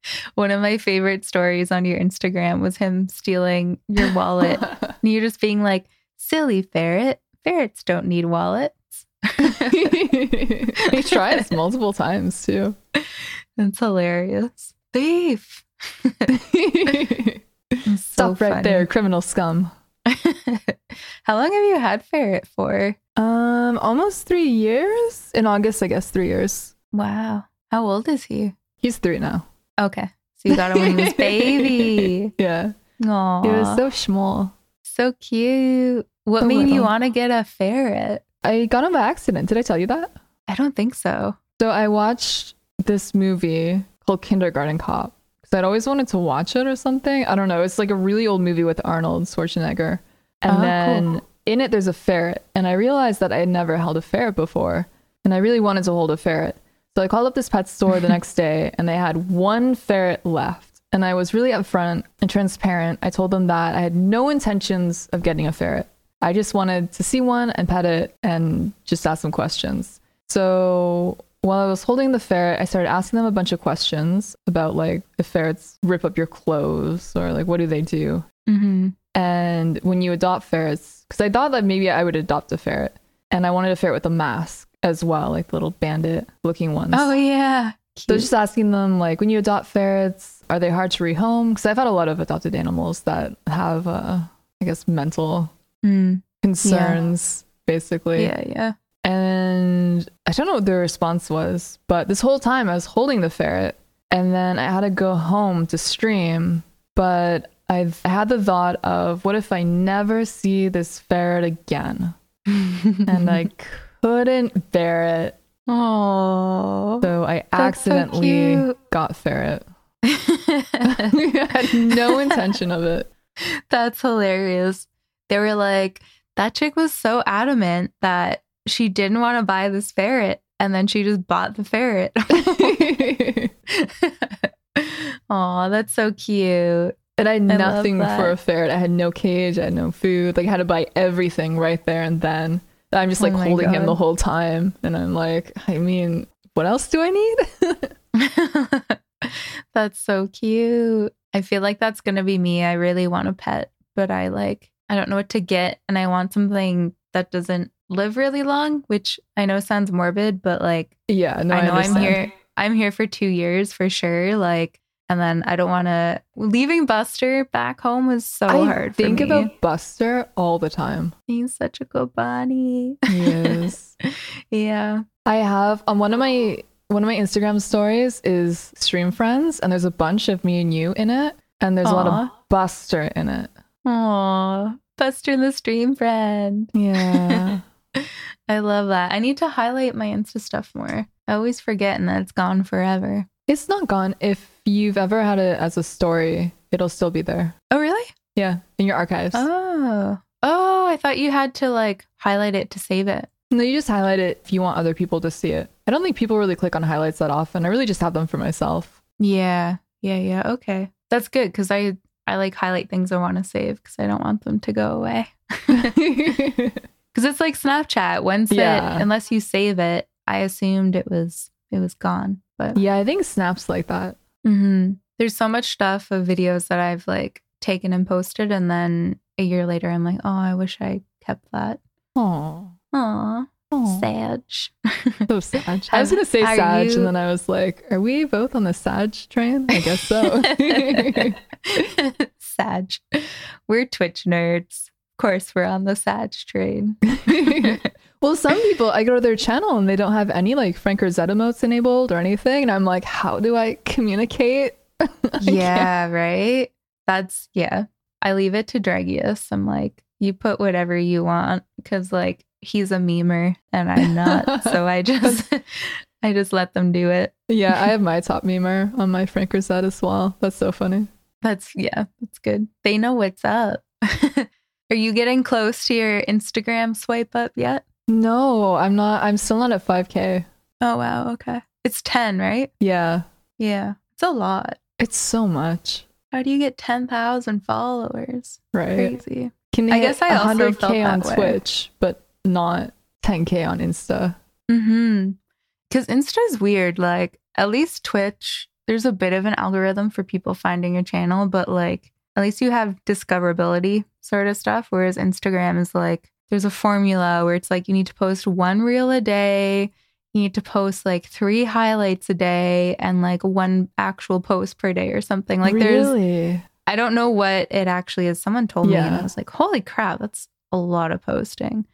[SPEAKER 1] One of my favorite stories on your Instagram was him stealing your wallet. and you're just being like, silly ferret. Ferrets don't need wallets.
[SPEAKER 2] he tries multiple times too.
[SPEAKER 1] That's hilarious. Thief. It's so
[SPEAKER 2] Stop right
[SPEAKER 1] funny.
[SPEAKER 2] there, criminal scum.
[SPEAKER 1] How long have you had ferret for?
[SPEAKER 2] Um, almost three years. In August, I guess three years.
[SPEAKER 1] Wow. How old is he?
[SPEAKER 2] He's three now.
[SPEAKER 1] Okay. So you got him when he was baby.
[SPEAKER 2] Yeah.
[SPEAKER 1] Aww.
[SPEAKER 2] He was so small.
[SPEAKER 1] So cute. What
[SPEAKER 2] A
[SPEAKER 1] made you want to get a ferret?
[SPEAKER 2] I got him by accident. Did I tell you that?
[SPEAKER 1] I don't think so.
[SPEAKER 2] So I watched this movie called Kindergarten Cop because I'd always wanted to watch it or something. I don't know. It's like a really old movie with Arnold Schwarzenegger. And
[SPEAKER 1] Oh,
[SPEAKER 2] then
[SPEAKER 1] cool.
[SPEAKER 2] in it, there's a ferret. And I realized that I had never held a ferret before. And I really wanted to hold a ferret. So I called up this pet store the next day and they had one ferret left. And I was really upfront and transparent. I told them that I had no intentions of getting a ferret. I just wanted to see one and pet it and just ask some questions. So while I was holding the ferret, I started asking them a bunch of questions about like if ferrets rip up your clothes or like what do they do.
[SPEAKER 1] Mm-hmm.
[SPEAKER 2] And when you adopt ferrets, because I thought that maybe I would adopt a ferret, and I wanted a ferret with a mask as well, like little bandit looking ones.
[SPEAKER 1] Oh yeah.
[SPEAKER 2] So
[SPEAKER 1] Cute.
[SPEAKER 2] just asking them, like, when you adopt ferrets, are they hard to rehome? Because I've had a lot of adopted animals that have, uh, I guess, mental
[SPEAKER 1] Mm,
[SPEAKER 2] concerns, basically.
[SPEAKER 1] yeah, yeah.
[SPEAKER 2] And I don't know what their response was, but this whole time I was holding the ferret, and then I had to go home to stream. But I've I had the thought of, what if I never see this ferret again? and I couldn't bear it.
[SPEAKER 1] Oh.
[SPEAKER 2] So I
[SPEAKER 1] That's so
[SPEAKER 2] accidentally got ferret. I had no intention of it.
[SPEAKER 1] That's hilarious. They were like, that chick was so adamant that she didn't want to buy this ferret. And then she just bought the ferret. Aw, that's so cute.
[SPEAKER 2] And I had nothing for a ferret. I had no cage. I had no food. Like I had to buy everything right there and then. I'm just like
[SPEAKER 1] Oh
[SPEAKER 2] holding him the whole time, and I'm like, I mean, what else do I need?
[SPEAKER 1] that's so cute. I feel like that's going to be me. I really want a pet, but I like, I don't know what to get. And I want something that doesn't live really long, which I know sounds morbid, but like,
[SPEAKER 2] yeah, no,
[SPEAKER 1] I know I'm here. I'm here for two years for sure. Like, and then I don't want to. Leaving Buster back home was so
[SPEAKER 2] I
[SPEAKER 1] hard.
[SPEAKER 2] think
[SPEAKER 1] for me.
[SPEAKER 2] about Buster all the time.
[SPEAKER 1] He's such a good bunny.
[SPEAKER 2] He is.
[SPEAKER 1] yeah.
[SPEAKER 2] I have on one of my one of my Instagram stories is stream friends, and there's a bunch of me and you in it, and there's a lot of Buster in it.
[SPEAKER 1] Aw, Buster the stream friend.
[SPEAKER 2] Yeah.
[SPEAKER 1] I love that. I need to highlight my Insta stuff more. I always forget and then it's gone forever.
[SPEAKER 2] It's not gone. If you've ever had it as a story, it'll still be there.
[SPEAKER 1] Oh, really?
[SPEAKER 2] Yeah, in your archives.
[SPEAKER 1] Oh. Oh, I thought you had to like highlight it to save it.
[SPEAKER 2] No, you just highlight it if you want other people to see it. I don't think people really click on highlights that often. I really just have them for myself.
[SPEAKER 1] Yeah. Yeah, yeah. Okay. That's good cuz I I like highlight things I want to save cuz I don't want them to go away. Cuz it's like Snapchat. Once
[SPEAKER 2] Yeah.
[SPEAKER 1] it unless you save it, I assumed it was it was gone. But
[SPEAKER 2] yeah, I think Snap's like that.
[SPEAKER 1] hmm There's so much stuff of videos that I've like taken and posted, and then a year later, I'm like, oh, I wish I kept that.
[SPEAKER 2] Oh,
[SPEAKER 1] Aw, Sadge.
[SPEAKER 2] so sad. I was gonna say
[SPEAKER 1] Are
[SPEAKER 2] Sadge,
[SPEAKER 1] you-
[SPEAKER 2] and then I was like, "Are we both on the Sadge train?" I guess so.
[SPEAKER 1] Sadge. We're Twitch nerds. Of course, we're on the Sadge train.
[SPEAKER 2] well, some people, I go to their channel and they don't have any like FrankerZ emotes enabled or anything, and I'm like, "How do I communicate?" I can't-
[SPEAKER 1] yeah, right? That's, yeah. I leave it to Dragius. I'm like, you put whatever you want because, like, he's a memer and I'm not. so I just. I just let them do it.
[SPEAKER 2] yeah. I have my top memer on my FrankerZ as well. That's so funny.
[SPEAKER 1] That's yeah, that's good. They know what's up. Are you getting close to your Instagram swipe up yet?
[SPEAKER 2] No, I'm not. I'm still not at 5K.
[SPEAKER 1] Oh wow, okay. It's 10, right?
[SPEAKER 2] Yeah,
[SPEAKER 1] Yeah. It's a lot.
[SPEAKER 2] it's so much,
[SPEAKER 1] How do you get 10,000 followers?
[SPEAKER 2] right?
[SPEAKER 1] Crazy.
[SPEAKER 2] Can
[SPEAKER 1] I guess I also
[SPEAKER 2] 100k on. Twitch, but not 10k on Insta.
[SPEAKER 1] Mm-hmm. Cuz Insta is weird like at least Twitch there's a bit of an algorithm for people finding your channel, but like at least you have discoverability sort of stuff whereas Instagram is like there's a formula where it's like you need to post one reel a day, you need to post like 3 highlights a day and like one actual post per day or something. Like there's? I don't know what it actually is. Someone told me, and I was like, "Holy crap, that's a lot of posting."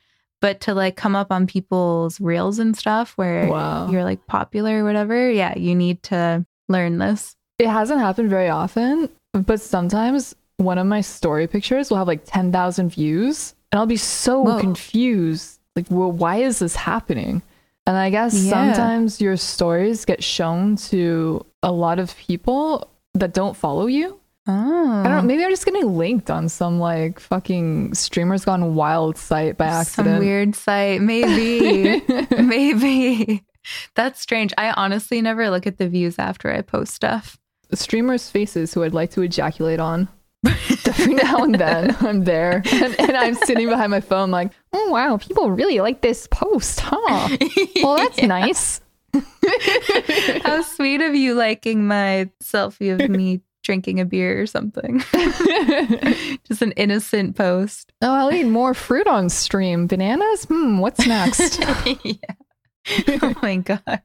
[SPEAKER 1] But to like come up on people's reels and stuff where
[SPEAKER 2] Wow.
[SPEAKER 1] you're like popular or whatever, yeah, you need to learn this.
[SPEAKER 2] It hasn't happened very often, but sometimes one of my story pictures will have like 10,000 views, and I'll be so
[SPEAKER 1] Whoa.
[SPEAKER 2] confused. Like, well, why is this happening? And I guess
[SPEAKER 1] Yeah.
[SPEAKER 2] sometimes your stories get shown to a lot of people that don't follow you.
[SPEAKER 1] Oh,
[SPEAKER 2] I don't know. Oh. Maybe I'm just getting linked on some like fucking streamers gone wild site by accident.
[SPEAKER 1] Some weird site, maybe, maybe. That's strange. I honestly never look at the views after I post stuff.
[SPEAKER 2] streamers' faces who I'd like to ejaculate on. Every now and then, I'm there, and, and I'm sitting behind my phone, like, oh wow, people really like this post, huh? Well, that's nice.
[SPEAKER 1] How sweet of you liking my selfie of me drinking a beer or something. Just an innocent post.
[SPEAKER 2] Oh, I'll eat more fruit on stream. Bananas? Hmm, what's next?
[SPEAKER 1] yeah. Oh my god.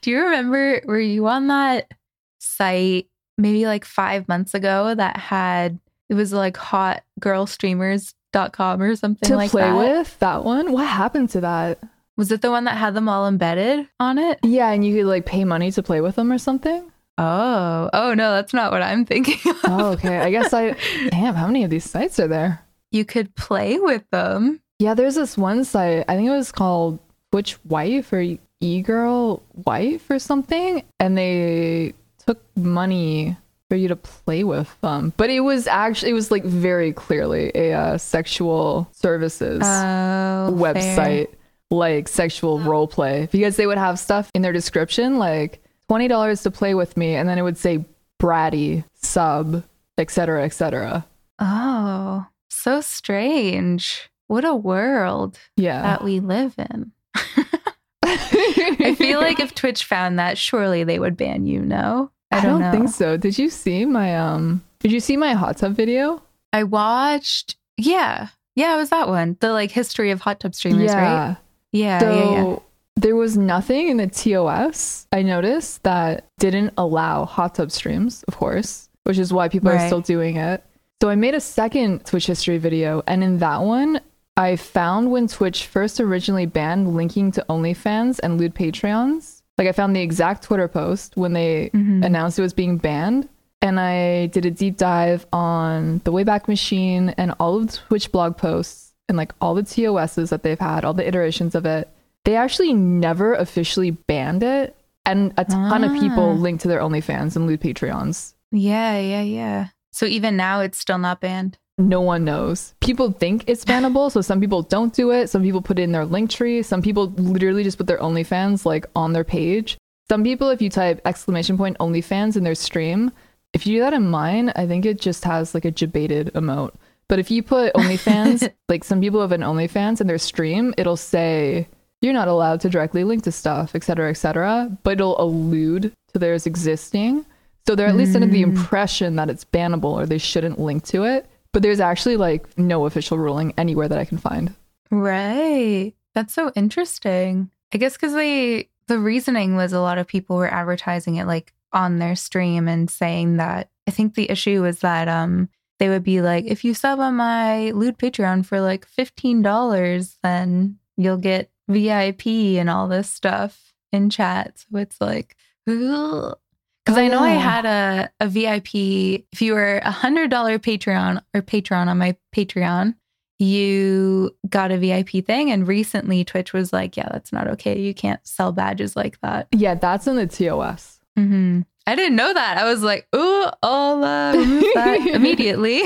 [SPEAKER 1] Do you remember were you on that site maybe like 5 months ago that had it was like hotgirlstreamers.com or something
[SPEAKER 2] to
[SPEAKER 1] like
[SPEAKER 2] play
[SPEAKER 1] that?
[SPEAKER 2] with that one? What happened to that?
[SPEAKER 1] Was it the one that had them all embedded on it?
[SPEAKER 2] Yeah, and you could like pay money to play with them or something?
[SPEAKER 1] Oh. Oh no, that's not what I'm thinking. of.
[SPEAKER 2] Oh, okay. I guess I damn, how many of these sites are there?
[SPEAKER 1] You could play with them.
[SPEAKER 2] Yeah, there's this one site. I think it was called which Wife or E Girl Wife or something, and they took money for you to play with them. But it was actually it was like very clearly a uh, sexual services
[SPEAKER 1] Oh,
[SPEAKER 2] website, like sexual role play, because they would have stuff in their description like twenty dollars to play with me, and then it would say bratty sub, etc., etc.
[SPEAKER 1] Oh, so strange. What a world
[SPEAKER 2] Yeah,
[SPEAKER 1] that we live in. I feel like if Twitch found that, surely they would ban you, no?
[SPEAKER 2] I don't,
[SPEAKER 1] know.
[SPEAKER 2] think so. Did you see my um? Did you see my hot tub video?
[SPEAKER 1] I watched, yeah. Yeah, it was that one. The like history of hot tub streamers, right? Yeah,
[SPEAKER 2] So
[SPEAKER 1] yeah, yeah.
[SPEAKER 2] there was nothing in the TOS I noticed that didn't allow hot tub streams, of course, which is why people are still doing it. So I made a second Twitch history video, and in that one, I found when Twitch first originally banned linking to OnlyFans and lewd Patreons. Like I found the exact Twitter post when they
[SPEAKER 1] Mhm.
[SPEAKER 2] announced it was being banned. And I did a deep dive on the Wayback Machine and all of the Twitch blog posts and like all the TOSs that they've had, all the iterations of it. They actually never officially banned it. And a ton of
[SPEAKER 1] Ah.
[SPEAKER 2] people linked to their OnlyFans and lewd Patreons.
[SPEAKER 1] Yeah, yeah, yeah. So even now it's still not banned.
[SPEAKER 2] No one knows. People think it's bannable, so some people don't do it. Some people put it in their link tree. Some people literally just put their OnlyFans like on their page. Some people, if you type exclamation point OnlyFans in their stream, if you do that in mine, I think it just has like a debated emote. But if you put OnlyFans, like some people have an OnlyFans in their stream, it'll say you're not allowed to directly link to stuff, etc., cetera, et cetera. But it'll allude to theirs existing. So they're at least under the
[SPEAKER 1] Mm.
[SPEAKER 2] impression that it's bannable or they shouldn't link to it. But there's actually like no official ruling anywhere that I can find.
[SPEAKER 1] Right. That's so interesting. I guess because they, the reasoning was a lot of people were advertising it like on their stream and saying that I think the issue was that um they would be like, if you sub on my lewd Patreon for like $15, then you'll get VIP and all this stuff in chat. So it's like, because
[SPEAKER 2] Oh,
[SPEAKER 1] I know I had a, a VIP. If you were a hundred dollar Patreon or Patreon on my Patreon, you got a VIP thing. And recently Twitch was like, yeah, that's not okay. You can't sell badges like that.
[SPEAKER 2] Yeah, that's in the TOS.
[SPEAKER 1] hmm I didn't know that. I was like, ooh, I'll uh, remove that immediately.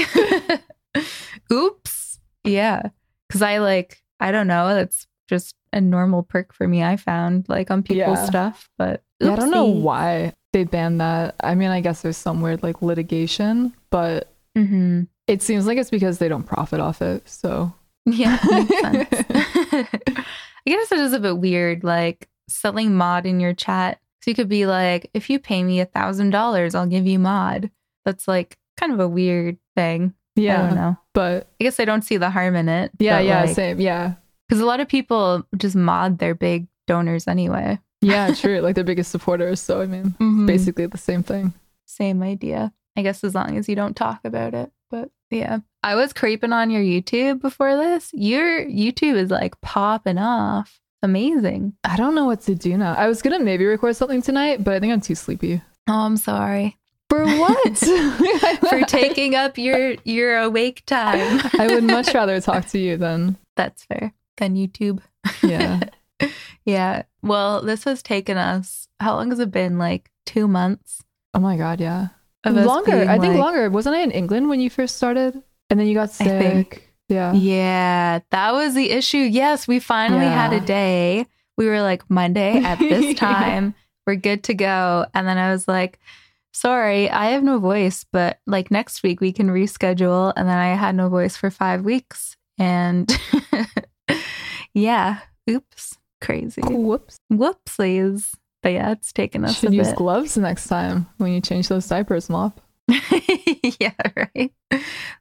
[SPEAKER 1] Oops. Yeah. Cause I like, I don't know. That's just a normal perk for me. I found like on people's
[SPEAKER 2] Yeah.
[SPEAKER 1] stuff, but
[SPEAKER 2] Yeah, I don't know why they banned that. I mean, I guess there's some weird like litigation, but
[SPEAKER 1] Mhm.
[SPEAKER 2] it seems like it's because they don't profit off it. So
[SPEAKER 1] Yeah, makes sense. I guess it is a bit weird, like selling mod in your chat. So you could be like, if you pay me a thousand dollars, I'll give you mod. That's like kind of a weird thing. Yeah, I don't know.
[SPEAKER 2] but
[SPEAKER 1] I guess I don't see the harm in it.
[SPEAKER 2] yeah, yeah, same. Yeah,
[SPEAKER 1] Because a lot of people just mod their big donors anyway.
[SPEAKER 2] Yeah, true. like their biggest supporters. So I mean,
[SPEAKER 1] Mhm.
[SPEAKER 2] basically the same thing.
[SPEAKER 1] Same idea. I guess as long as you don't talk about it. But yeah. I was creeping on your YouTube before this. Your YouTube is like popping off. Amazing.
[SPEAKER 2] I don't know what to do now. I was gonna maybe record something tonight, but I think I'm too sleepy.
[SPEAKER 1] Oh, I'm sorry
[SPEAKER 2] For what?
[SPEAKER 1] for taking up your your awake time.
[SPEAKER 2] I would much rather talk to you than
[SPEAKER 1] That's fair. Than YouTube.
[SPEAKER 2] yeah.
[SPEAKER 1] Yeah. Well, this has taken us. How long has it been? Like two months.
[SPEAKER 2] Oh my god, yeah. Longer. I think
[SPEAKER 1] like-
[SPEAKER 2] longer. Wasn't I in England when you first started? And then you got
[SPEAKER 1] think.
[SPEAKER 2] sick. Yeah.
[SPEAKER 1] Yeah, that was the issue. Yes, we finally had a day. We were like Monday at this time. We're good to go. And then I was like, sorry, I have no voice, but like next week we can reschedule. And then I had no voice for five weeks. And yeah, oops, crazy.
[SPEAKER 2] Whoops.
[SPEAKER 1] Whoopsies. But yeah, it's taken us
[SPEAKER 2] Should
[SPEAKER 1] a
[SPEAKER 2] use
[SPEAKER 1] bit.
[SPEAKER 2] gloves next time when you change those diapers, mop.
[SPEAKER 1] yeah, right.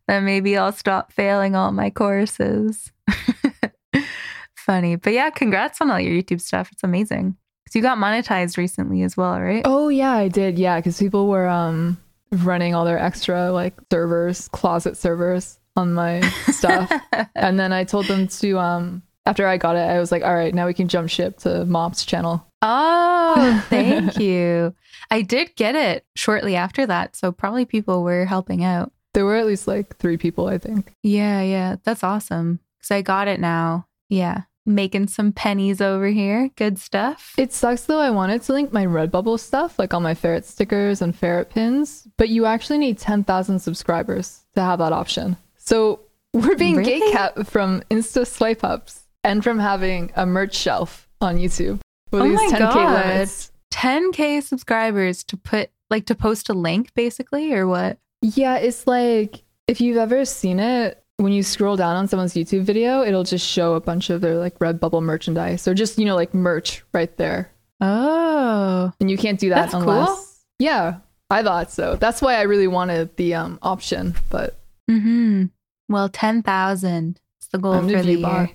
[SPEAKER 1] Then maybe I'll stop failing all my courses. Funny. But yeah, congrats on all your YouTube stuff. It's amazing. Because you got monetized recently as well, right?
[SPEAKER 2] Oh yeah, I did. Yeah, because people were um running all their extra like servers, closet servers on my stuff, and then I told them to um after I got it, I was like, all right, now we can jump ship to Mop's channel.
[SPEAKER 1] Oh, thank you. I did get it shortly after that, so probably people were helping out.
[SPEAKER 2] There were at least like three people, I think.
[SPEAKER 1] Yeah, yeah, that's awesome. Because I got it now. Yeah, making some pennies over here. Good stuff.
[SPEAKER 2] It sucks though. I wanted to link my Redbubble stuff, like all my ferret stickers and ferret pins, but you actually need 10,000 subscribers to have that option. So we're being
[SPEAKER 1] Really?
[SPEAKER 2] gatekept from Insta swipe ups and from having a merch shelf on YouTube. With
[SPEAKER 1] Oh
[SPEAKER 2] these
[SPEAKER 1] my
[SPEAKER 2] 10K
[SPEAKER 1] God.
[SPEAKER 2] limits.
[SPEAKER 1] 10k subscribers to put like to post a link basically or what?
[SPEAKER 2] Yeah, it's like if you've ever seen it, when you scroll down on someone's YouTube video, it'll just show a bunch of their like Redbubble merchandise or just, you know, like merch right there.
[SPEAKER 1] Oh.
[SPEAKER 2] And you can't do that
[SPEAKER 1] That's cool.
[SPEAKER 2] unless Yeah, I thought so. That's why I really wanted the um option, but
[SPEAKER 1] Mhm. Well, 10,000 is the goal
[SPEAKER 2] I'm
[SPEAKER 1] for the year.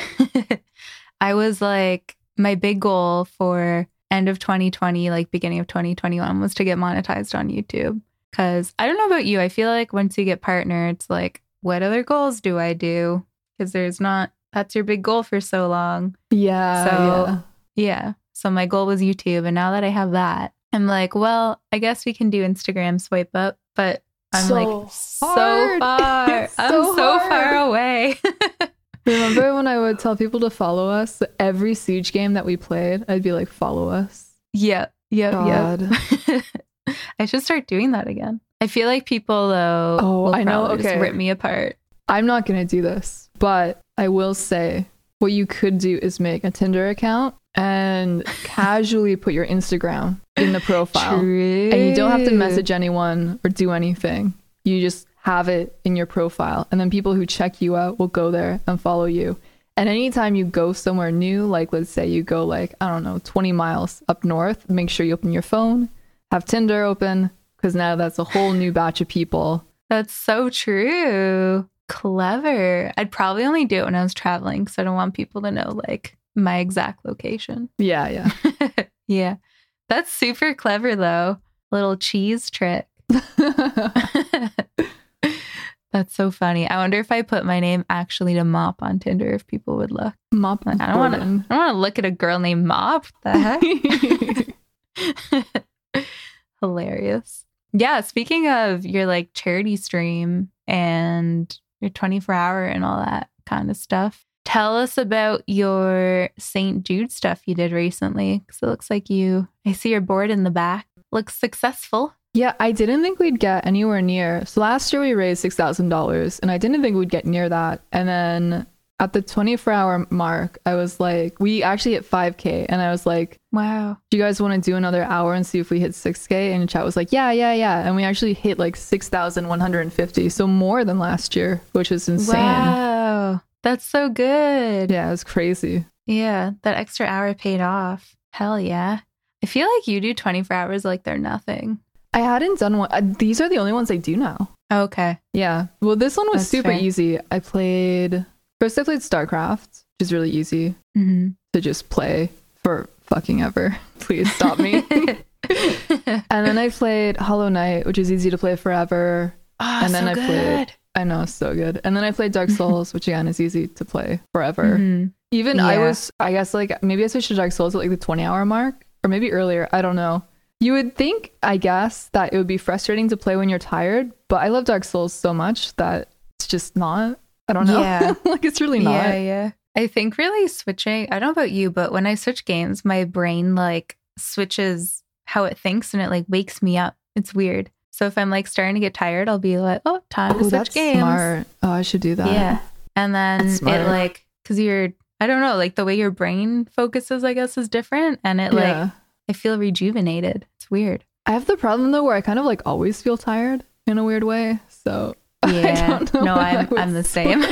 [SPEAKER 1] I was like my big goal for end of 2020, like beginning of 2021 was to get monetized on YouTube cuz I don't know about you, I feel like once you get partner, it's like what other goals do I do? Cuz there's not that's your big goal for so long.
[SPEAKER 2] yeah,
[SPEAKER 1] So-
[SPEAKER 2] yeah.
[SPEAKER 1] Yeah. So my goal was YouTube. And now that I have that, I'm like, well, I guess we can do Instagram swipe up, but I'm
[SPEAKER 2] So
[SPEAKER 1] like so far. I'm
[SPEAKER 2] so
[SPEAKER 1] so far away.
[SPEAKER 2] Remember when I would tell people to follow us? Every siege game that we played, I'd be like, follow us.
[SPEAKER 1] Yeah,
[SPEAKER 2] yeah.
[SPEAKER 1] Yep. I should start doing that again. I feel like people though
[SPEAKER 2] Oh, I know. Okay.
[SPEAKER 1] rip me apart.
[SPEAKER 2] I'm not gonna do this, but I will say what you could do is make a Tinder account and casually put your Instagram in the profile.
[SPEAKER 1] True.
[SPEAKER 2] And you don't have to message anyone or do anything. You just have it in your profile. And then people who check you out will go there and follow you. And anytime you go somewhere new, like let's say you go like, I don't know, 20 miles up north, make sure you open your phone, have Tinder open, because now that's a whole new batch of people.
[SPEAKER 1] That's so true. Clever. I'd probably only do it when I was traveling because I don't want people to know like my exact location.
[SPEAKER 2] Yeah, yeah.
[SPEAKER 1] yeah. That's super clever though. Little cheese trick. That's so funny. I wonder if I put my name actually to Mop on Tinder if people would look.
[SPEAKER 2] Mop
[SPEAKER 1] I don't want to. I don't want to look at a girl named Mop. The heck? Hilarious. Yeah. Speaking of your like charity stream and your 24 hour and all that kind of stuff, tell us about your St. Jude stuff you did recently. Because it looks like you, I see your board in the back. Looks successful.
[SPEAKER 2] Yeah, I didn't think we'd get anywhere near. So last year we raised six thousand dollars, and I didn't think we'd get near that. And then at the twenty-four hour mark, I was like, we actually hit five k, and I was like,
[SPEAKER 1] Wow.
[SPEAKER 2] do you guys want to do another hour and see if we hit six k? And chat was like, yeah, yeah, yeah, and we actually hit like six thousand one hundred and fifty, so more than last year, which is insane.
[SPEAKER 1] Wow. That's so good.
[SPEAKER 2] Yeah, it was crazy.
[SPEAKER 1] Yeah, that extra hour paid off. Hell yeah. I feel like you do 24 hours like they're nothing.
[SPEAKER 2] I hadn't done one. Uh, these are the only ones I do now.
[SPEAKER 1] Okay.
[SPEAKER 2] Yeah. Well, this one was
[SPEAKER 1] That's
[SPEAKER 2] super
[SPEAKER 1] fair.
[SPEAKER 2] easy. I played first. I played StarCraft, which is really easy.
[SPEAKER 1] hmm
[SPEAKER 2] to just play for fucking ever. Please stop me. and then I played Hollow Knight, which is easy to play forever.
[SPEAKER 1] Oh,
[SPEAKER 2] And then
[SPEAKER 1] so
[SPEAKER 2] I
[SPEAKER 1] good.
[SPEAKER 2] played- I know, so good. And then I played Dark Souls, which again is easy to play forever.
[SPEAKER 1] Mhm.
[SPEAKER 2] Even I was, I guess, like maybe I switched to Dark Souls at like the 20 hour mark or maybe earlier. I don't know. You would think, I guess, that it would be frustrating to play when you're tired, but I love Dark Souls so much that it's just not. I don't know.
[SPEAKER 1] Yeah.
[SPEAKER 2] like it's really not.
[SPEAKER 1] Yeah, yeah. I think really switching, I don't know about you, but when I switch games, my brain like switches how it thinks and it like wakes me up. It's weird. So if I'm like starting to get tired, I'll be like, oh, time to
[SPEAKER 2] Oh,
[SPEAKER 1] switch
[SPEAKER 2] that's
[SPEAKER 1] games.
[SPEAKER 2] smart. Oh, I should do that.
[SPEAKER 1] Yeah. And then it like, cause you're, I don't know, like the way your brain focuses, I guess, is different. And it like,
[SPEAKER 2] Yeah.
[SPEAKER 1] I feel rejuvenated. It's weird.
[SPEAKER 2] I have the problem though where I kind of like always feel tired in a weird way. So I
[SPEAKER 1] Yeah.
[SPEAKER 2] don't know
[SPEAKER 1] No,
[SPEAKER 2] I
[SPEAKER 1] I'm I'm the same.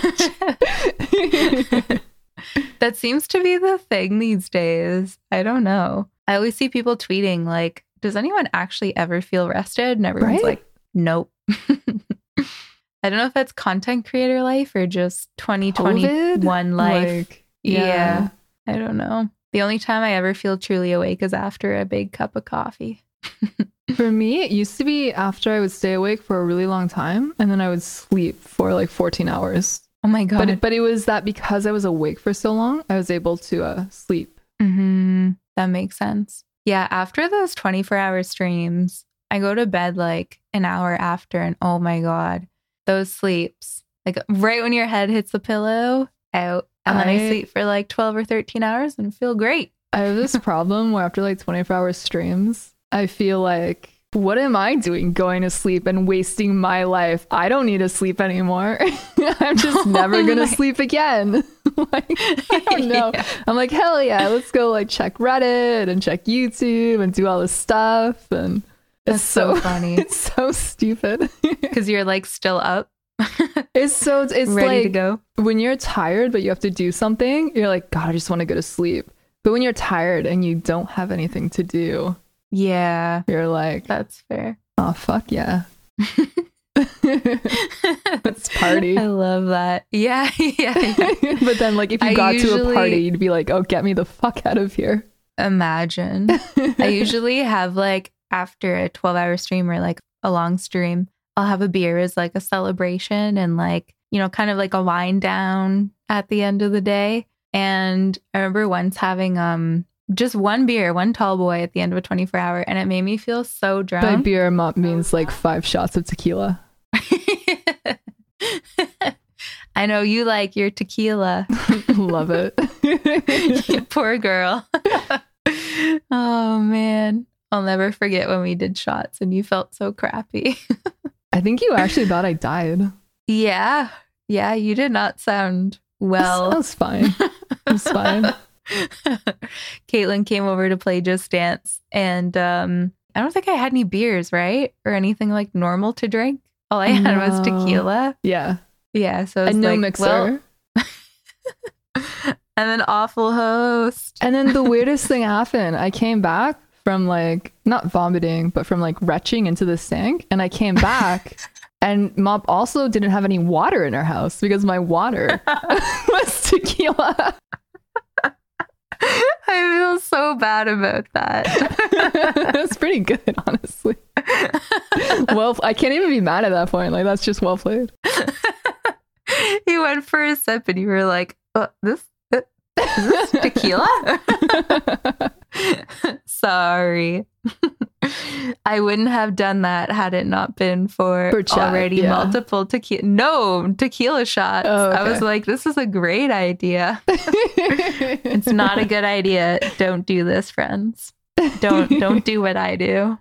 [SPEAKER 1] that seems to be the thing these days. I don't know. I always see people tweeting like, does anyone actually ever feel rested? And everyone's
[SPEAKER 2] Right?
[SPEAKER 1] like, Nope. I don't know if that's content creator life or just 2021
[SPEAKER 2] COVID?
[SPEAKER 1] life.
[SPEAKER 2] Like,
[SPEAKER 1] yeah. I don't know. The only time I ever feel truly awake is after a big cup of coffee.
[SPEAKER 2] For me, it used to be after I would stay awake for a really long time and then I would sleep for like 14 hours.
[SPEAKER 1] Oh my god.
[SPEAKER 2] But it, but it was that because I was awake for so long, I was able to uh, sleep.
[SPEAKER 1] hmm That makes sense. Yeah, after those 24 hour streams, I go to bed like an hour after, and oh my God, those sleeps, like right when your head hits the pillow, out. And then I,
[SPEAKER 2] I-
[SPEAKER 1] sleep for like 12 or 13 hours and feel great.
[SPEAKER 2] I have this problem where after like 24 hour streams, I feel like, what am I doing going to sleep and wasting my life? I don't need to sleep anymore. I'm just never going to sleep again. like, I don't know.
[SPEAKER 1] Yeah.
[SPEAKER 2] I'm like, hell yeah, let's go like check Reddit and check YouTube and do all this stuff. And
[SPEAKER 1] That's
[SPEAKER 2] it's
[SPEAKER 1] so
[SPEAKER 2] so,
[SPEAKER 1] funny
[SPEAKER 2] it's so stupid.
[SPEAKER 1] because you're like still up,
[SPEAKER 2] it's so, it's
[SPEAKER 1] ready
[SPEAKER 2] like,
[SPEAKER 1] to go.
[SPEAKER 2] when you're tired but you have to do something, you're like, God, I just want to go to sleep. But when you're tired and you don't have anything to do,
[SPEAKER 1] Yeah,
[SPEAKER 2] you're like,
[SPEAKER 1] that's fair.
[SPEAKER 2] oh, fuck yeah. Let's party.
[SPEAKER 1] I love that. Yeah, yeah. yeah.
[SPEAKER 2] but then, like, if you
[SPEAKER 1] I
[SPEAKER 2] got to a party, you'd be like, oh, get me the fuck out of here.
[SPEAKER 1] Imagine. I usually have like after a 12 hour stream or like a long stream, I'll have a beer as like a celebration and like, you know, kind of like a wind down at the end of the day. And I remember once having um just one beer, one tall boy at the end of a 24 hour, and it made me feel so drunk.
[SPEAKER 2] By beer mop means like five shots of tequila.
[SPEAKER 1] I know you like your tequila.
[SPEAKER 2] Love it.
[SPEAKER 1] Poor girl. oh man. I'll never forget when we did shots and you felt so crappy.
[SPEAKER 2] I think you actually thought I died.
[SPEAKER 1] yeah. Yeah, you did not sound well.
[SPEAKER 2] That was fine. It was fine.
[SPEAKER 1] Kaitlyn came over to play Just Dance and um I don't think I had any beers, right? Or anything like normal to drink. All I had was tequila.
[SPEAKER 2] Yeah.
[SPEAKER 1] Yeah, so
[SPEAKER 2] And no
[SPEAKER 1] like,
[SPEAKER 2] mixer.
[SPEAKER 1] well, and an awful host.
[SPEAKER 2] And then the weirdest thing happened. I came back from like not vomiting, but from like retching into the sink, and I came back. And Mop also didn't have any water in her house because my water was tequila.
[SPEAKER 1] I feel so bad about that.
[SPEAKER 2] It's pretty good, honestly. Well, I can't even be mad at that point. Like that's just well played.
[SPEAKER 1] you went for a sip and you were like, oh, this, uh, is this tequila? Sorry. I wouldn't have done that had it not been for, already
[SPEAKER 2] yeah.
[SPEAKER 1] multiple tequila. No, tequila shots.
[SPEAKER 2] Oh,
[SPEAKER 1] I was like, this is a great idea. It's not a good idea. Don't do this, friends. Don't don't do what I do.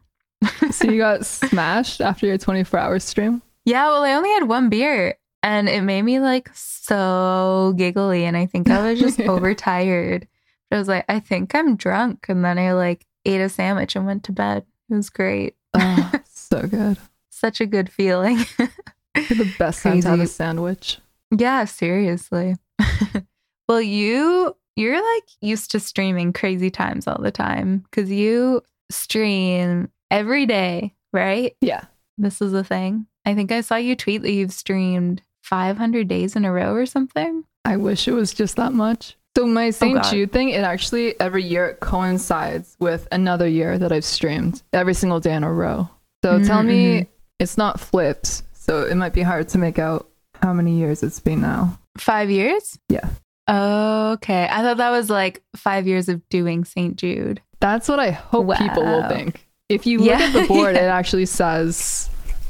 [SPEAKER 2] so you got smashed after your 24 hour stream?
[SPEAKER 1] Yeah, well, I only had one beer and it made me like so giggly. And I think I was just overtired. I was like, I think I'm drunk. And then I like ate a sandwich and went to bed. It was great.
[SPEAKER 2] Oh, so good.
[SPEAKER 1] Such a good feeling.
[SPEAKER 2] You're the best time to have a sandwich.
[SPEAKER 1] yeah, seriously. well, you you're like used to streaming crazy times all the time because you stream every day, right?
[SPEAKER 2] Yeah.
[SPEAKER 1] This is a thing. I think I saw you tweet that you've streamed 500 days in a row or something.
[SPEAKER 2] I wish it was just that much. So my oh, St.
[SPEAKER 1] God.
[SPEAKER 2] Jude thing, it actually every year it coincides with another year that I've streamed every single day in a row. So mm, tell me mm-hmm. it's not flipped. So it might be hard to make out how many years it's been now.
[SPEAKER 1] Five years?
[SPEAKER 2] Yeah.
[SPEAKER 1] Okay. I thought that was like five years of doing St. Jude.
[SPEAKER 2] That's what I hope people will think. If you look
[SPEAKER 1] Yeah,
[SPEAKER 2] at the board,
[SPEAKER 1] yeah.
[SPEAKER 2] it actually says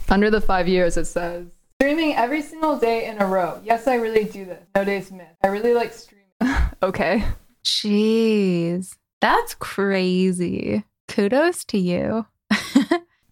[SPEAKER 2] under the five years, it says streaming every single day in a row. Yes, I really do this. No days missed. I really like streaming. okay.
[SPEAKER 1] Jeez. That's crazy. Kudos to you.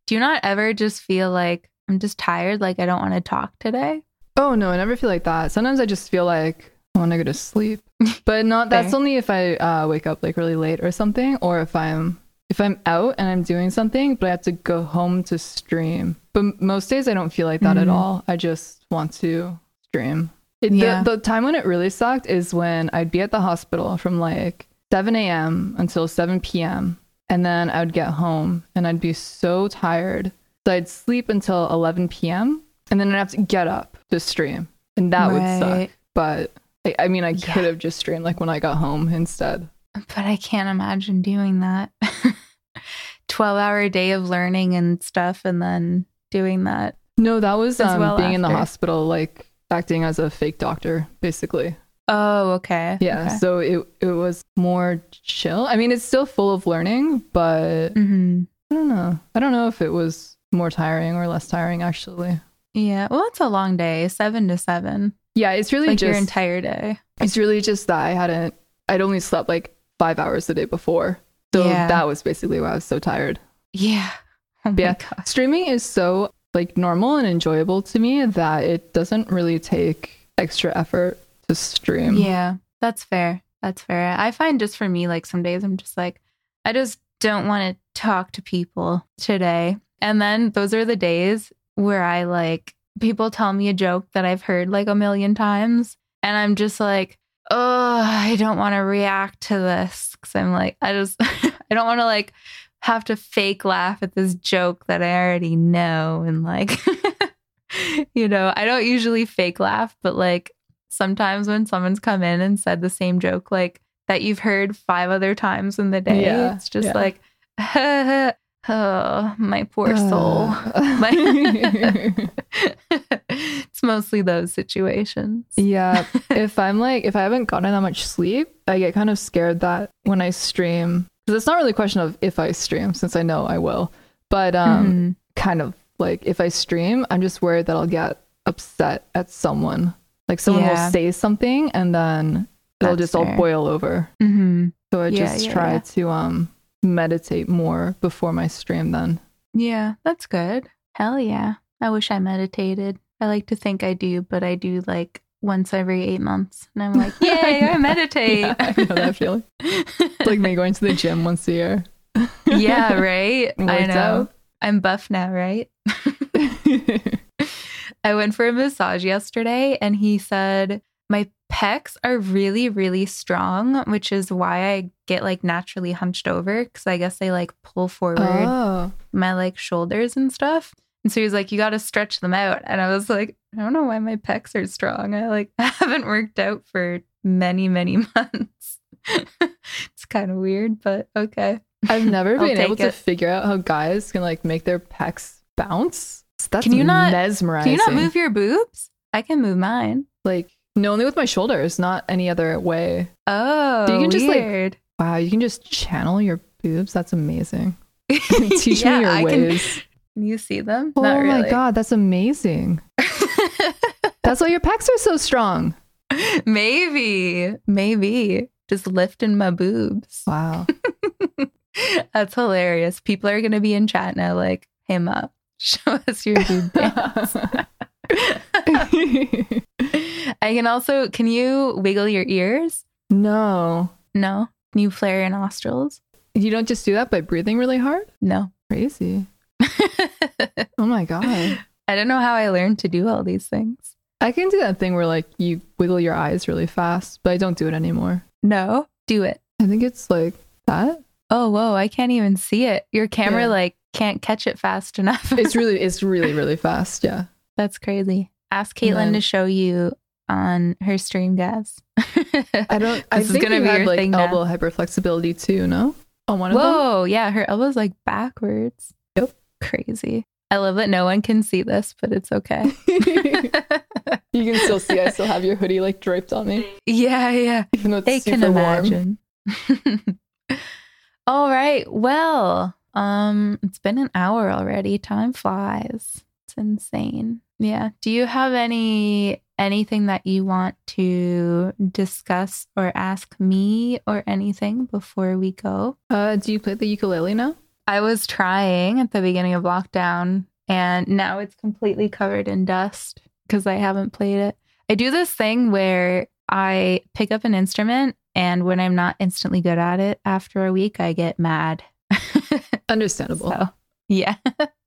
[SPEAKER 1] Do you not ever just feel like I'm just tired, like I don't want to talk today?
[SPEAKER 2] Oh no, I never feel like that. Sometimes I just feel like I want to go to sleep, but not. That's only if I uh, wake up like really late or something, or if I'm if I'm out and I'm doing something, but I have to go home to stream. But most days I don't feel like that at
[SPEAKER 1] Mhm.
[SPEAKER 2] all. I just want to stream. It, the-
[SPEAKER 1] Yeah.
[SPEAKER 2] the, time when it really sucked is when I'd be at the hospital from like 7 a.m. until 7 p.m. And then I would get home and I'd be so tired So I'd sleep until 11 p.m. and then I'd have to get up to stream. And that would suck. But I, I mean, I
[SPEAKER 1] Yeah.
[SPEAKER 2] could have just streamed like when I got home instead.
[SPEAKER 1] But I can't imagine doing that. 12 hour day of learning and stuff and then doing that.
[SPEAKER 2] No, that was um,
[SPEAKER 1] well
[SPEAKER 2] being in the hospital, like acting as a fake doctor, basically.
[SPEAKER 1] Oh, okay.
[SPEAKER 2] Yeah.
[SPEAKER 1] Okay.
[SPEAKER 2] So it it was more chill. I mean, it's still full of learning, but
[SPEAKER 1] Mhm.
[SPEAKER 2] I don't know. I don't know if it was more tiring or less tiring actually.
[SPEAKER 1] Yeah. Well, it's a long day, seven to seven.
[SPEAKER 2] Yeah, it's really
[SPEAKER 1] Like
[SPEAKER 2] just
[SPEAKER 1] your entire day.
[SPEAKER 2] it's really just that I hadn't I'd only slept like 5 hours the day before. So
[SPEAKER 1] Yeah.
[SPEAKER 2] that was basically why I was so tired.
[SPEAKER 1] Yeah. Oh
[SPEAKER 2] Yeah.
[SPEAKER 1] God.
[SPEAKER 2] Streaming is so like normal and enjoyable to me that it doesn't really take extra effort to stream.
[SPEAKER 1] Yeah. That's fair. That's fair. I find just for me, like some days I'm just like, I just don't want to talk to people today. And then those are the days where I like people tell me a joke that I've heard like a million times. And I'm just like, oh, I don't want to react to this. Cause I'm like, I just, I don't want to like have to fake laugh at this joke that I already know. And like, you know, I don't usually fake laugh, but like sometimes when someone's come in and said the same joke, like that you've heard five other times in the day,
[SPEAKER 2] Yeah,
[SPEAKER 1] it's just
[SPEAKER 2] yeah.
[SPEAKER 1] like, oh, my poor soul.
[SPEAKER 2] Uh,
[SPEAKER 1] it's mostly those situations.
[SPEAKER 2] yeah. If I'm like, if I haven't gotten that much sleep, I get kind of scared that when I stream, because it's not really a question of if I stream, since I know I will, but um,
[SPEAKER 1] Mhm.
[SPEAKER 2] kind of like if I stream, I'm just worried that I'll get upset at someone. Like someone
[SPEAKER 1] Yeah.
[SPEAKER 2] will say something and then it'll
[SPEAKER 1] That's
[SPEAKER 2] just all boil over.
[SPEAKER 1] Mhm.
[SPEAKER 2] So I
[SPEAKER 1] Yeah,
[SPEAKER 2] just
[SPEAKER 1] yeah,
[SPEAKER 2] try to um meditate more before my stream then.
[SPEAKER 1] Yeah, that's good. Hell yeah. I wish I meditated. I like to think I do, but I do like once every eight months. And I'm like, yay, I meditate.
[SPEAKER 2] Yeah, I know that feeling. It's like me going to the gym once a year.
[SPEAKER 1] yeah, right? I know.
[SPEAKER 2] out.
[SPEAKER 1] I'm buff now, right? I went for a massage yesterday and he said my pecs are really, really strong, which is why I get like naturally hunched over because I guess they like pull forward
[SPEAKER 2] oh.
[SPEAKER 1] my like shoulders and stuff. And so he was like, You got to stretch them out. And I was like, I don't know why my pecs are strong. I like haven't worked out for many, many months. it's kind of weird, but okay.
[SPEAKER 2] I've never been able
[SPEAKER 1] take
[SPEAKER 2] to figure out how guys can like make their pecs bounce. That's
[SPEAKER 1] Can you not-
[SPEAKER 2] mesmerizing.
[SPEAKER 1] Can you not move your boobs? I can move mine.
[SPEAKER 2] like no, only with my shoulders, not any other way.
[SPEAKER 1] Oh,
[SPEAKER 2] You can just, like,
[SPEAKER 1] weird.
[SPEAKER 2] Wow, you can just channel your boobs. That's amazing. Teach
[SPEAKER 1] Yeah,
[SPEAKER 2] me your
[SPEAKER 1] I
[SPEAKER 2] ways.
[SPEAKER 1] Can you see them?
[SPEAKER 2] Oh
[SPEAKER 1] Not
[SPEAKER 2] my god, that's amazing. That's why your pecs are so strong.
[SPEAKER 1] maybe, maybe just lifting my boobs.
[SPEAKER 2] Wow.
[SPEAKER 1] That's hilarious. People are gonna be in chat now, like, "Hey, ma, show us your boob dance." I can also. Can you wiggle your ears?
[SPEAKER 2] no.
[SPEAKER 1] No. Can you flare your nostrils?
[SPEAKER 2] You don't just do that by breathing really hard?
[SPEAKER 1] No.
[SPEAKER 2] Crazy. Oh my god.
[SPEAKER 1] I don't know how I learned to do all these things.
[SPEAKER 2] I can do that thing where like you wiggle your eyes really fast, but I don't do it anymore.
[SPEAKER 1] No, do it.
[SPEAKER 2] I think it's like that.
[SPEAKER 1] Oh, whoa! I can't even see it. Your camera
[SPEAKER 2] Yeah.
[SPEAKER 1] like can't catch it fast enough.
[SPEAKER 2] It's really it's really really fast. Yeah.
[SPEAKER 1] That's crazy. Ask Kaitlyn
[SPEAKER 2] then-
[SPEAKER 1] to show you on her stream, guys.
[SPEAKER 2] I don't. I
[SPEAKER 1] This is gonna be your
[SPEAKER 2] like
[SPEAKER 1] thing now.
[SPEAKER 2] elbow hyperflexibility too. No, on one of them.
[SPEAKER 1] Whoa, yeah, her elbow's like backwards. Crazy. I love that no one can see this, but it's okay.
[SPEAKER 2] you can still see. I still have your hoodie like draped on me,
[SPEAKER 1] yeah, yeah.
[SPEAKER 2] even though it's
[SPEAKER 1] They
[SPEAKER 2] super
[SPEAKER 1] can
[SPEAKER 2] warm.
[SPEAKER 1] imagine. All right. Well, um, it's been an hour already. Time flies. It's insane. Yeah. Do you have any anything that you want to discuss or ask me or anything before we go?
[SPEAKER 2] Uh, do you play the ukulele now?
[SPEAKER 1] I was trying at the beginning of lockdown and now it's completely covered in dust because I haven't played it. I do this thing where I pick up an instrument and when I'm not instantly good at it after a week, I get mad.
[SPEAKER 2] Understandable.
[SPEAKER 1] so, yeah.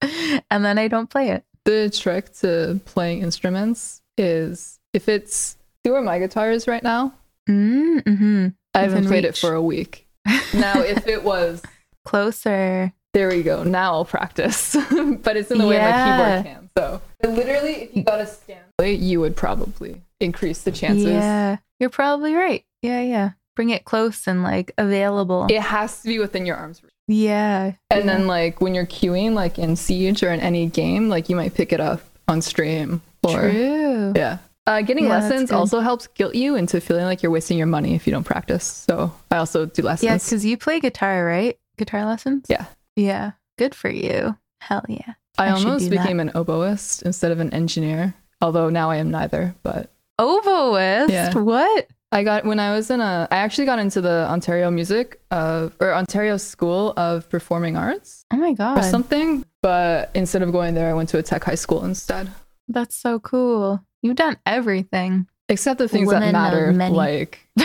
[SPEAKER 1] and then I don't play it.
[SPEAKER 2] The trick to playing instruments is if it's see where my guitar is right now.
[SPEAKER 1] Mm-hmm.
[SPEAKER 2] I haven't played it for a week. Now, if it was
[SPEAKER 1] Closer.
[SPEAKER 2] There we go. Now I'll practice. but it's in the way my keyboard can. So literally, if you got a stand, you would probably increase the chances.
[SPEAKER 1] Yeah, you're probably right. Yeah, yeah. Bring it close and like available.
[SPEAKER 2] It has to be within your arms. reach.
[SPEAKER 1] yeah.
[SPEAKER 2] And
[SPEAKER 1] yeah.
[SPEAKER 2] then like when you're queuing, like in Siege or in any game, like you might pick it up on stream. Or
[SPEAKER 1] True.
[SPEAKER 2] yeah. Uh, getting
[SPEAKER 1] Yeah,
[SPEAKER 2] lessons also helps guilt you into feeling like you're wasting your money if you don't practice. So I also do lessons.
[SPEAKER 1] Yeah, because you play guitar, right? Guitar lessons?
[SPEAKER 2] Yeah.
[SPEAKER 1] Yeah. Good for you. Hell yeah.
[SPEAKER 2] I,
[SPEAKER 1] I
[SPEAKER 2] almost
[SPEAKER 1] do that.
[SPEAKER 2] became an oboist instead of an engineer, although now I am neither. But
[SPEAKER 1] Oboist?
[SPEAKER 2] Yeah.
[SPEAKER 1] What?
[SPEAKER 2] I got when I was in a, I actually got into the Ontario Music uh, or Ontario School of Performing Arts
[SPEAKER 1] Oh my
[SPEAKER 2] or
[SPEAKER 1] God.
[SPEAKER 2] something. But instead of going there, I went to a tech high school instead.
[SPEAKER 1] That's so cool. You've done everything.
[SPEAKER 2] Except the things
[SPEAKER 1] Women
[SPEAKER 2] that matter, like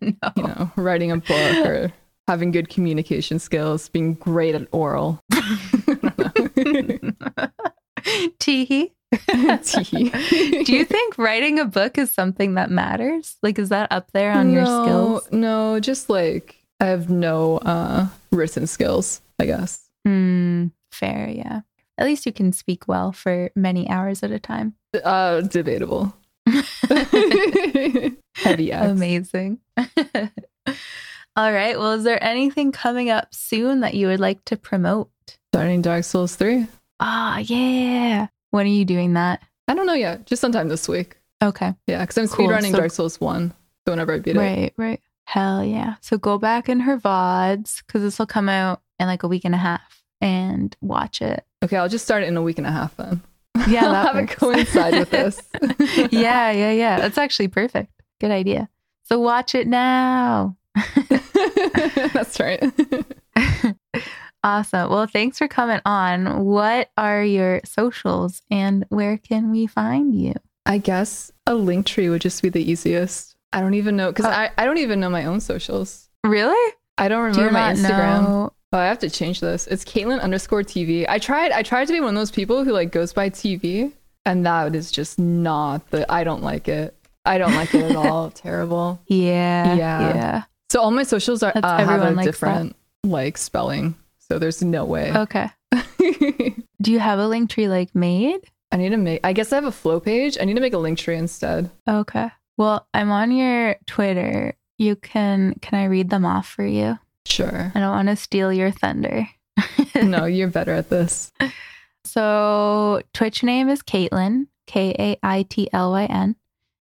[SPEAKER 1] no.
[SPEAKER 2] you know, writing a book or having good communication skills, being great at oral.
[SPEAKER 1] Teehee.
[SPEAKER 2] Tee.
[SPEAKER 1] Do you think writing a book is something that matters? Like, is that up there on your
[SPEAKER 2] No,
[SPEAKER 1] skills?
[SPEAKER 2] No, just like I have no uh, written skills, I guess.
[SPEAKER 1] Hmm. Fair, yeah. At least you can speak well for many hours at a time.
[SPEAKER 2] Uh, debatable. Heavy.
[SPEAKER 1] Amazing. All right. Well, is there anything coming up soon that you would like to promote?
[SPEAKER 2] Starting Dark Souls 3?
[SPEAKER 1] Ah, yeah. When are you doing that?
[SPEAKER 2] I don't know yet. Just sometime this week.
[SPEAKER 1] Okay.
[SPEAKER 2] Yeah, because I'm
[SPEAKER 1] Cool,
[SPEAKER 2] speedrunning
[SPEAKER 1] so-
[SPEAKER 2] Dark Souls 1. So whenever I beat it.
[SPEAKER 1] Right, right. Hell yeah. So go back in her VODs because this will come out in like a week and a half and watch it.
[SPEAKER 2] Okay, I'll just start it in a week and a half then.
[SPEAKER 1] Yeah,
[SPEAKER 2] I'll have it coincide with this.
[SPEAKER 1] yeah, yeah, yeah. That's actually perfect. Good idea. So watch it now.
[SPEAKER 2] That's right.
[SPEAKER 1] Awesome. Well, thanks for coming on. What are your socials and where can we find you?
[SPEAKER 2] I guess a link tree would just be the easiest. I don't even know because
[SPEAKER 1] Oh.
[SPEAKER 2] I, I don't even know my own socials.
[SPEAKER 1] Really?
[SPEAKER 2] I don't
[SPEAKER 1] Do
[SPEAKER 2] remember my Instagram.
[SPEAKER 1] know?
[SPEAKER 2] Oh, I have to change this. It's Kaitlyn underscore TV. I tried. I tried to be one of those people who like goes by TV, and that is just not the. I don't like it. I don't like it at all. Terrible.
[SPEAKER 1] Yeah.
[SPEAKER 2] Yeah.
[SPEAKER 1] Yeah.
[SPEAKER 2] So all my socials are
[SPEAKER 1] That's-
[SPEAKER 2] uh, have a different like spelling. So there's no way.
[SPEAKER 1] Okay. Do you have a link tree like made?
[SPEAKER 2] I need to make. I guess I have a flow page. I need to make a link tree instead.
[SPEAKER 1] Okay. Well, I'm on your Twitter. You can can I read them off for you?
[SPEAKER 2] Sure.
[SPEAKER 1] I don't want to steal your thunder.
[SPEAKER 2] no, you're better at this.
[SPEAKER 1] So Twitch name is Kaitlyn, K A I T L Y N.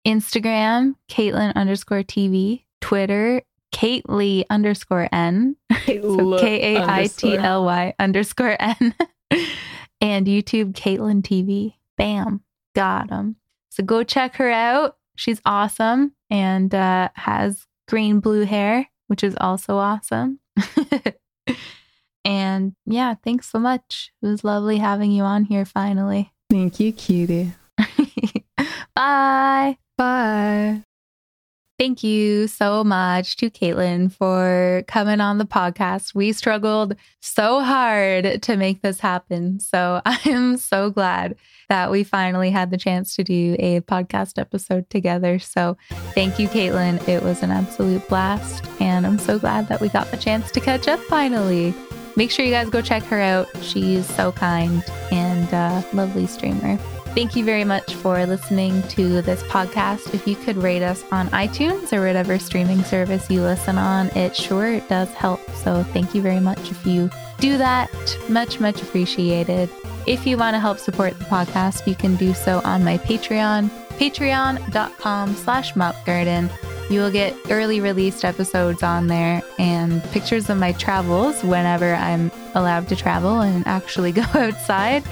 [SPEAKER 1] Instagram, Kaitlyn underscore TV. Twitter, Kaitly underscore N. K A I T L Y underscore N. and YouTube, Kaitlyn TV. Bam. Got him. So go check her out. She's awesome and uh, has green blue hair, which is also awesome. and yeah, thanks so much. It was lovely having you on here finally.
[SPEAKER 2] Thank you, cutie.
[SPEAKER 1] Bye.
[SPEAKER 2] Bye.
[SPEAKER 1] Thank you so much to Kaitlyn for coming on the podcast. We struggled so hard to make this happen. So I am so glad that we finally had the chance to do a podcast episode together. So thank you, Kaitlyn. It was an absolute blast. And I'm so glad that we got the chance to catch up finally. Make sure you guys go check her out. She's so kind and lovely streamer. Thank you very much for listening to this podcast. If you could rate us on iTunes or whatever streaming service you listen on, it sure does help. So thank you very much if you do that. Much, much appreciated. If you want to help support the podcast, you can do so on my Patreon, patreon.com slash mopgarden. You will get early released episodes on there and pictures of my travels whenever I'm allowed to travel and actually go outside,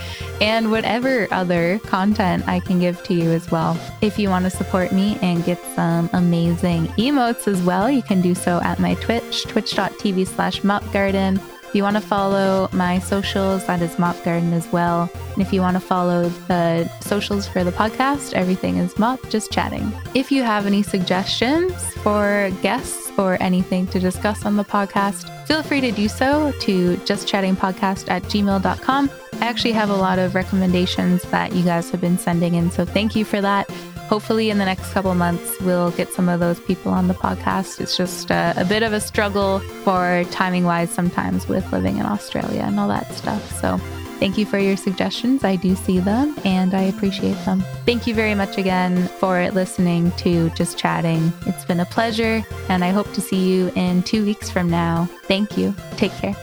[SPEAKER 1] and whatever other content I can give to you as well. If you want to support me and get some amazing emotes as well, you can do so at my Twitch, twitch.tv slash mopgarden. If you want to follow my socials, that is Mop Garden as well. And if you want to follow the socials for the podcast, everything is Mop Just Chatting. If you have any suggestions for guests or anything to discuss on the podcast, feel free to do so to justchattingpodcast at gmail.com. I actually have a lot of recommendations that you guys have been sending in, so thank you for that. Hopefully in the next couple months we'll get some of those people on the podcast. It's just a, a bit of a struggle for timing wise sometimes with living in Australia and all that stuff. So Thank you for your suggestions. I do see them and I appreciate them. Thank you very much again for listening to Just Chatting. It's been a pleasure, and I hope to see you in two weeks from now. Thank you. Take care.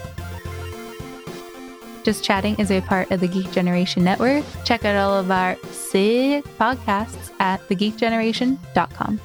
[SPEAKER 1] Just Chatting is a part of the Geek Generation Network. Check out all of our sick podcasts at thegeekgeneration.com.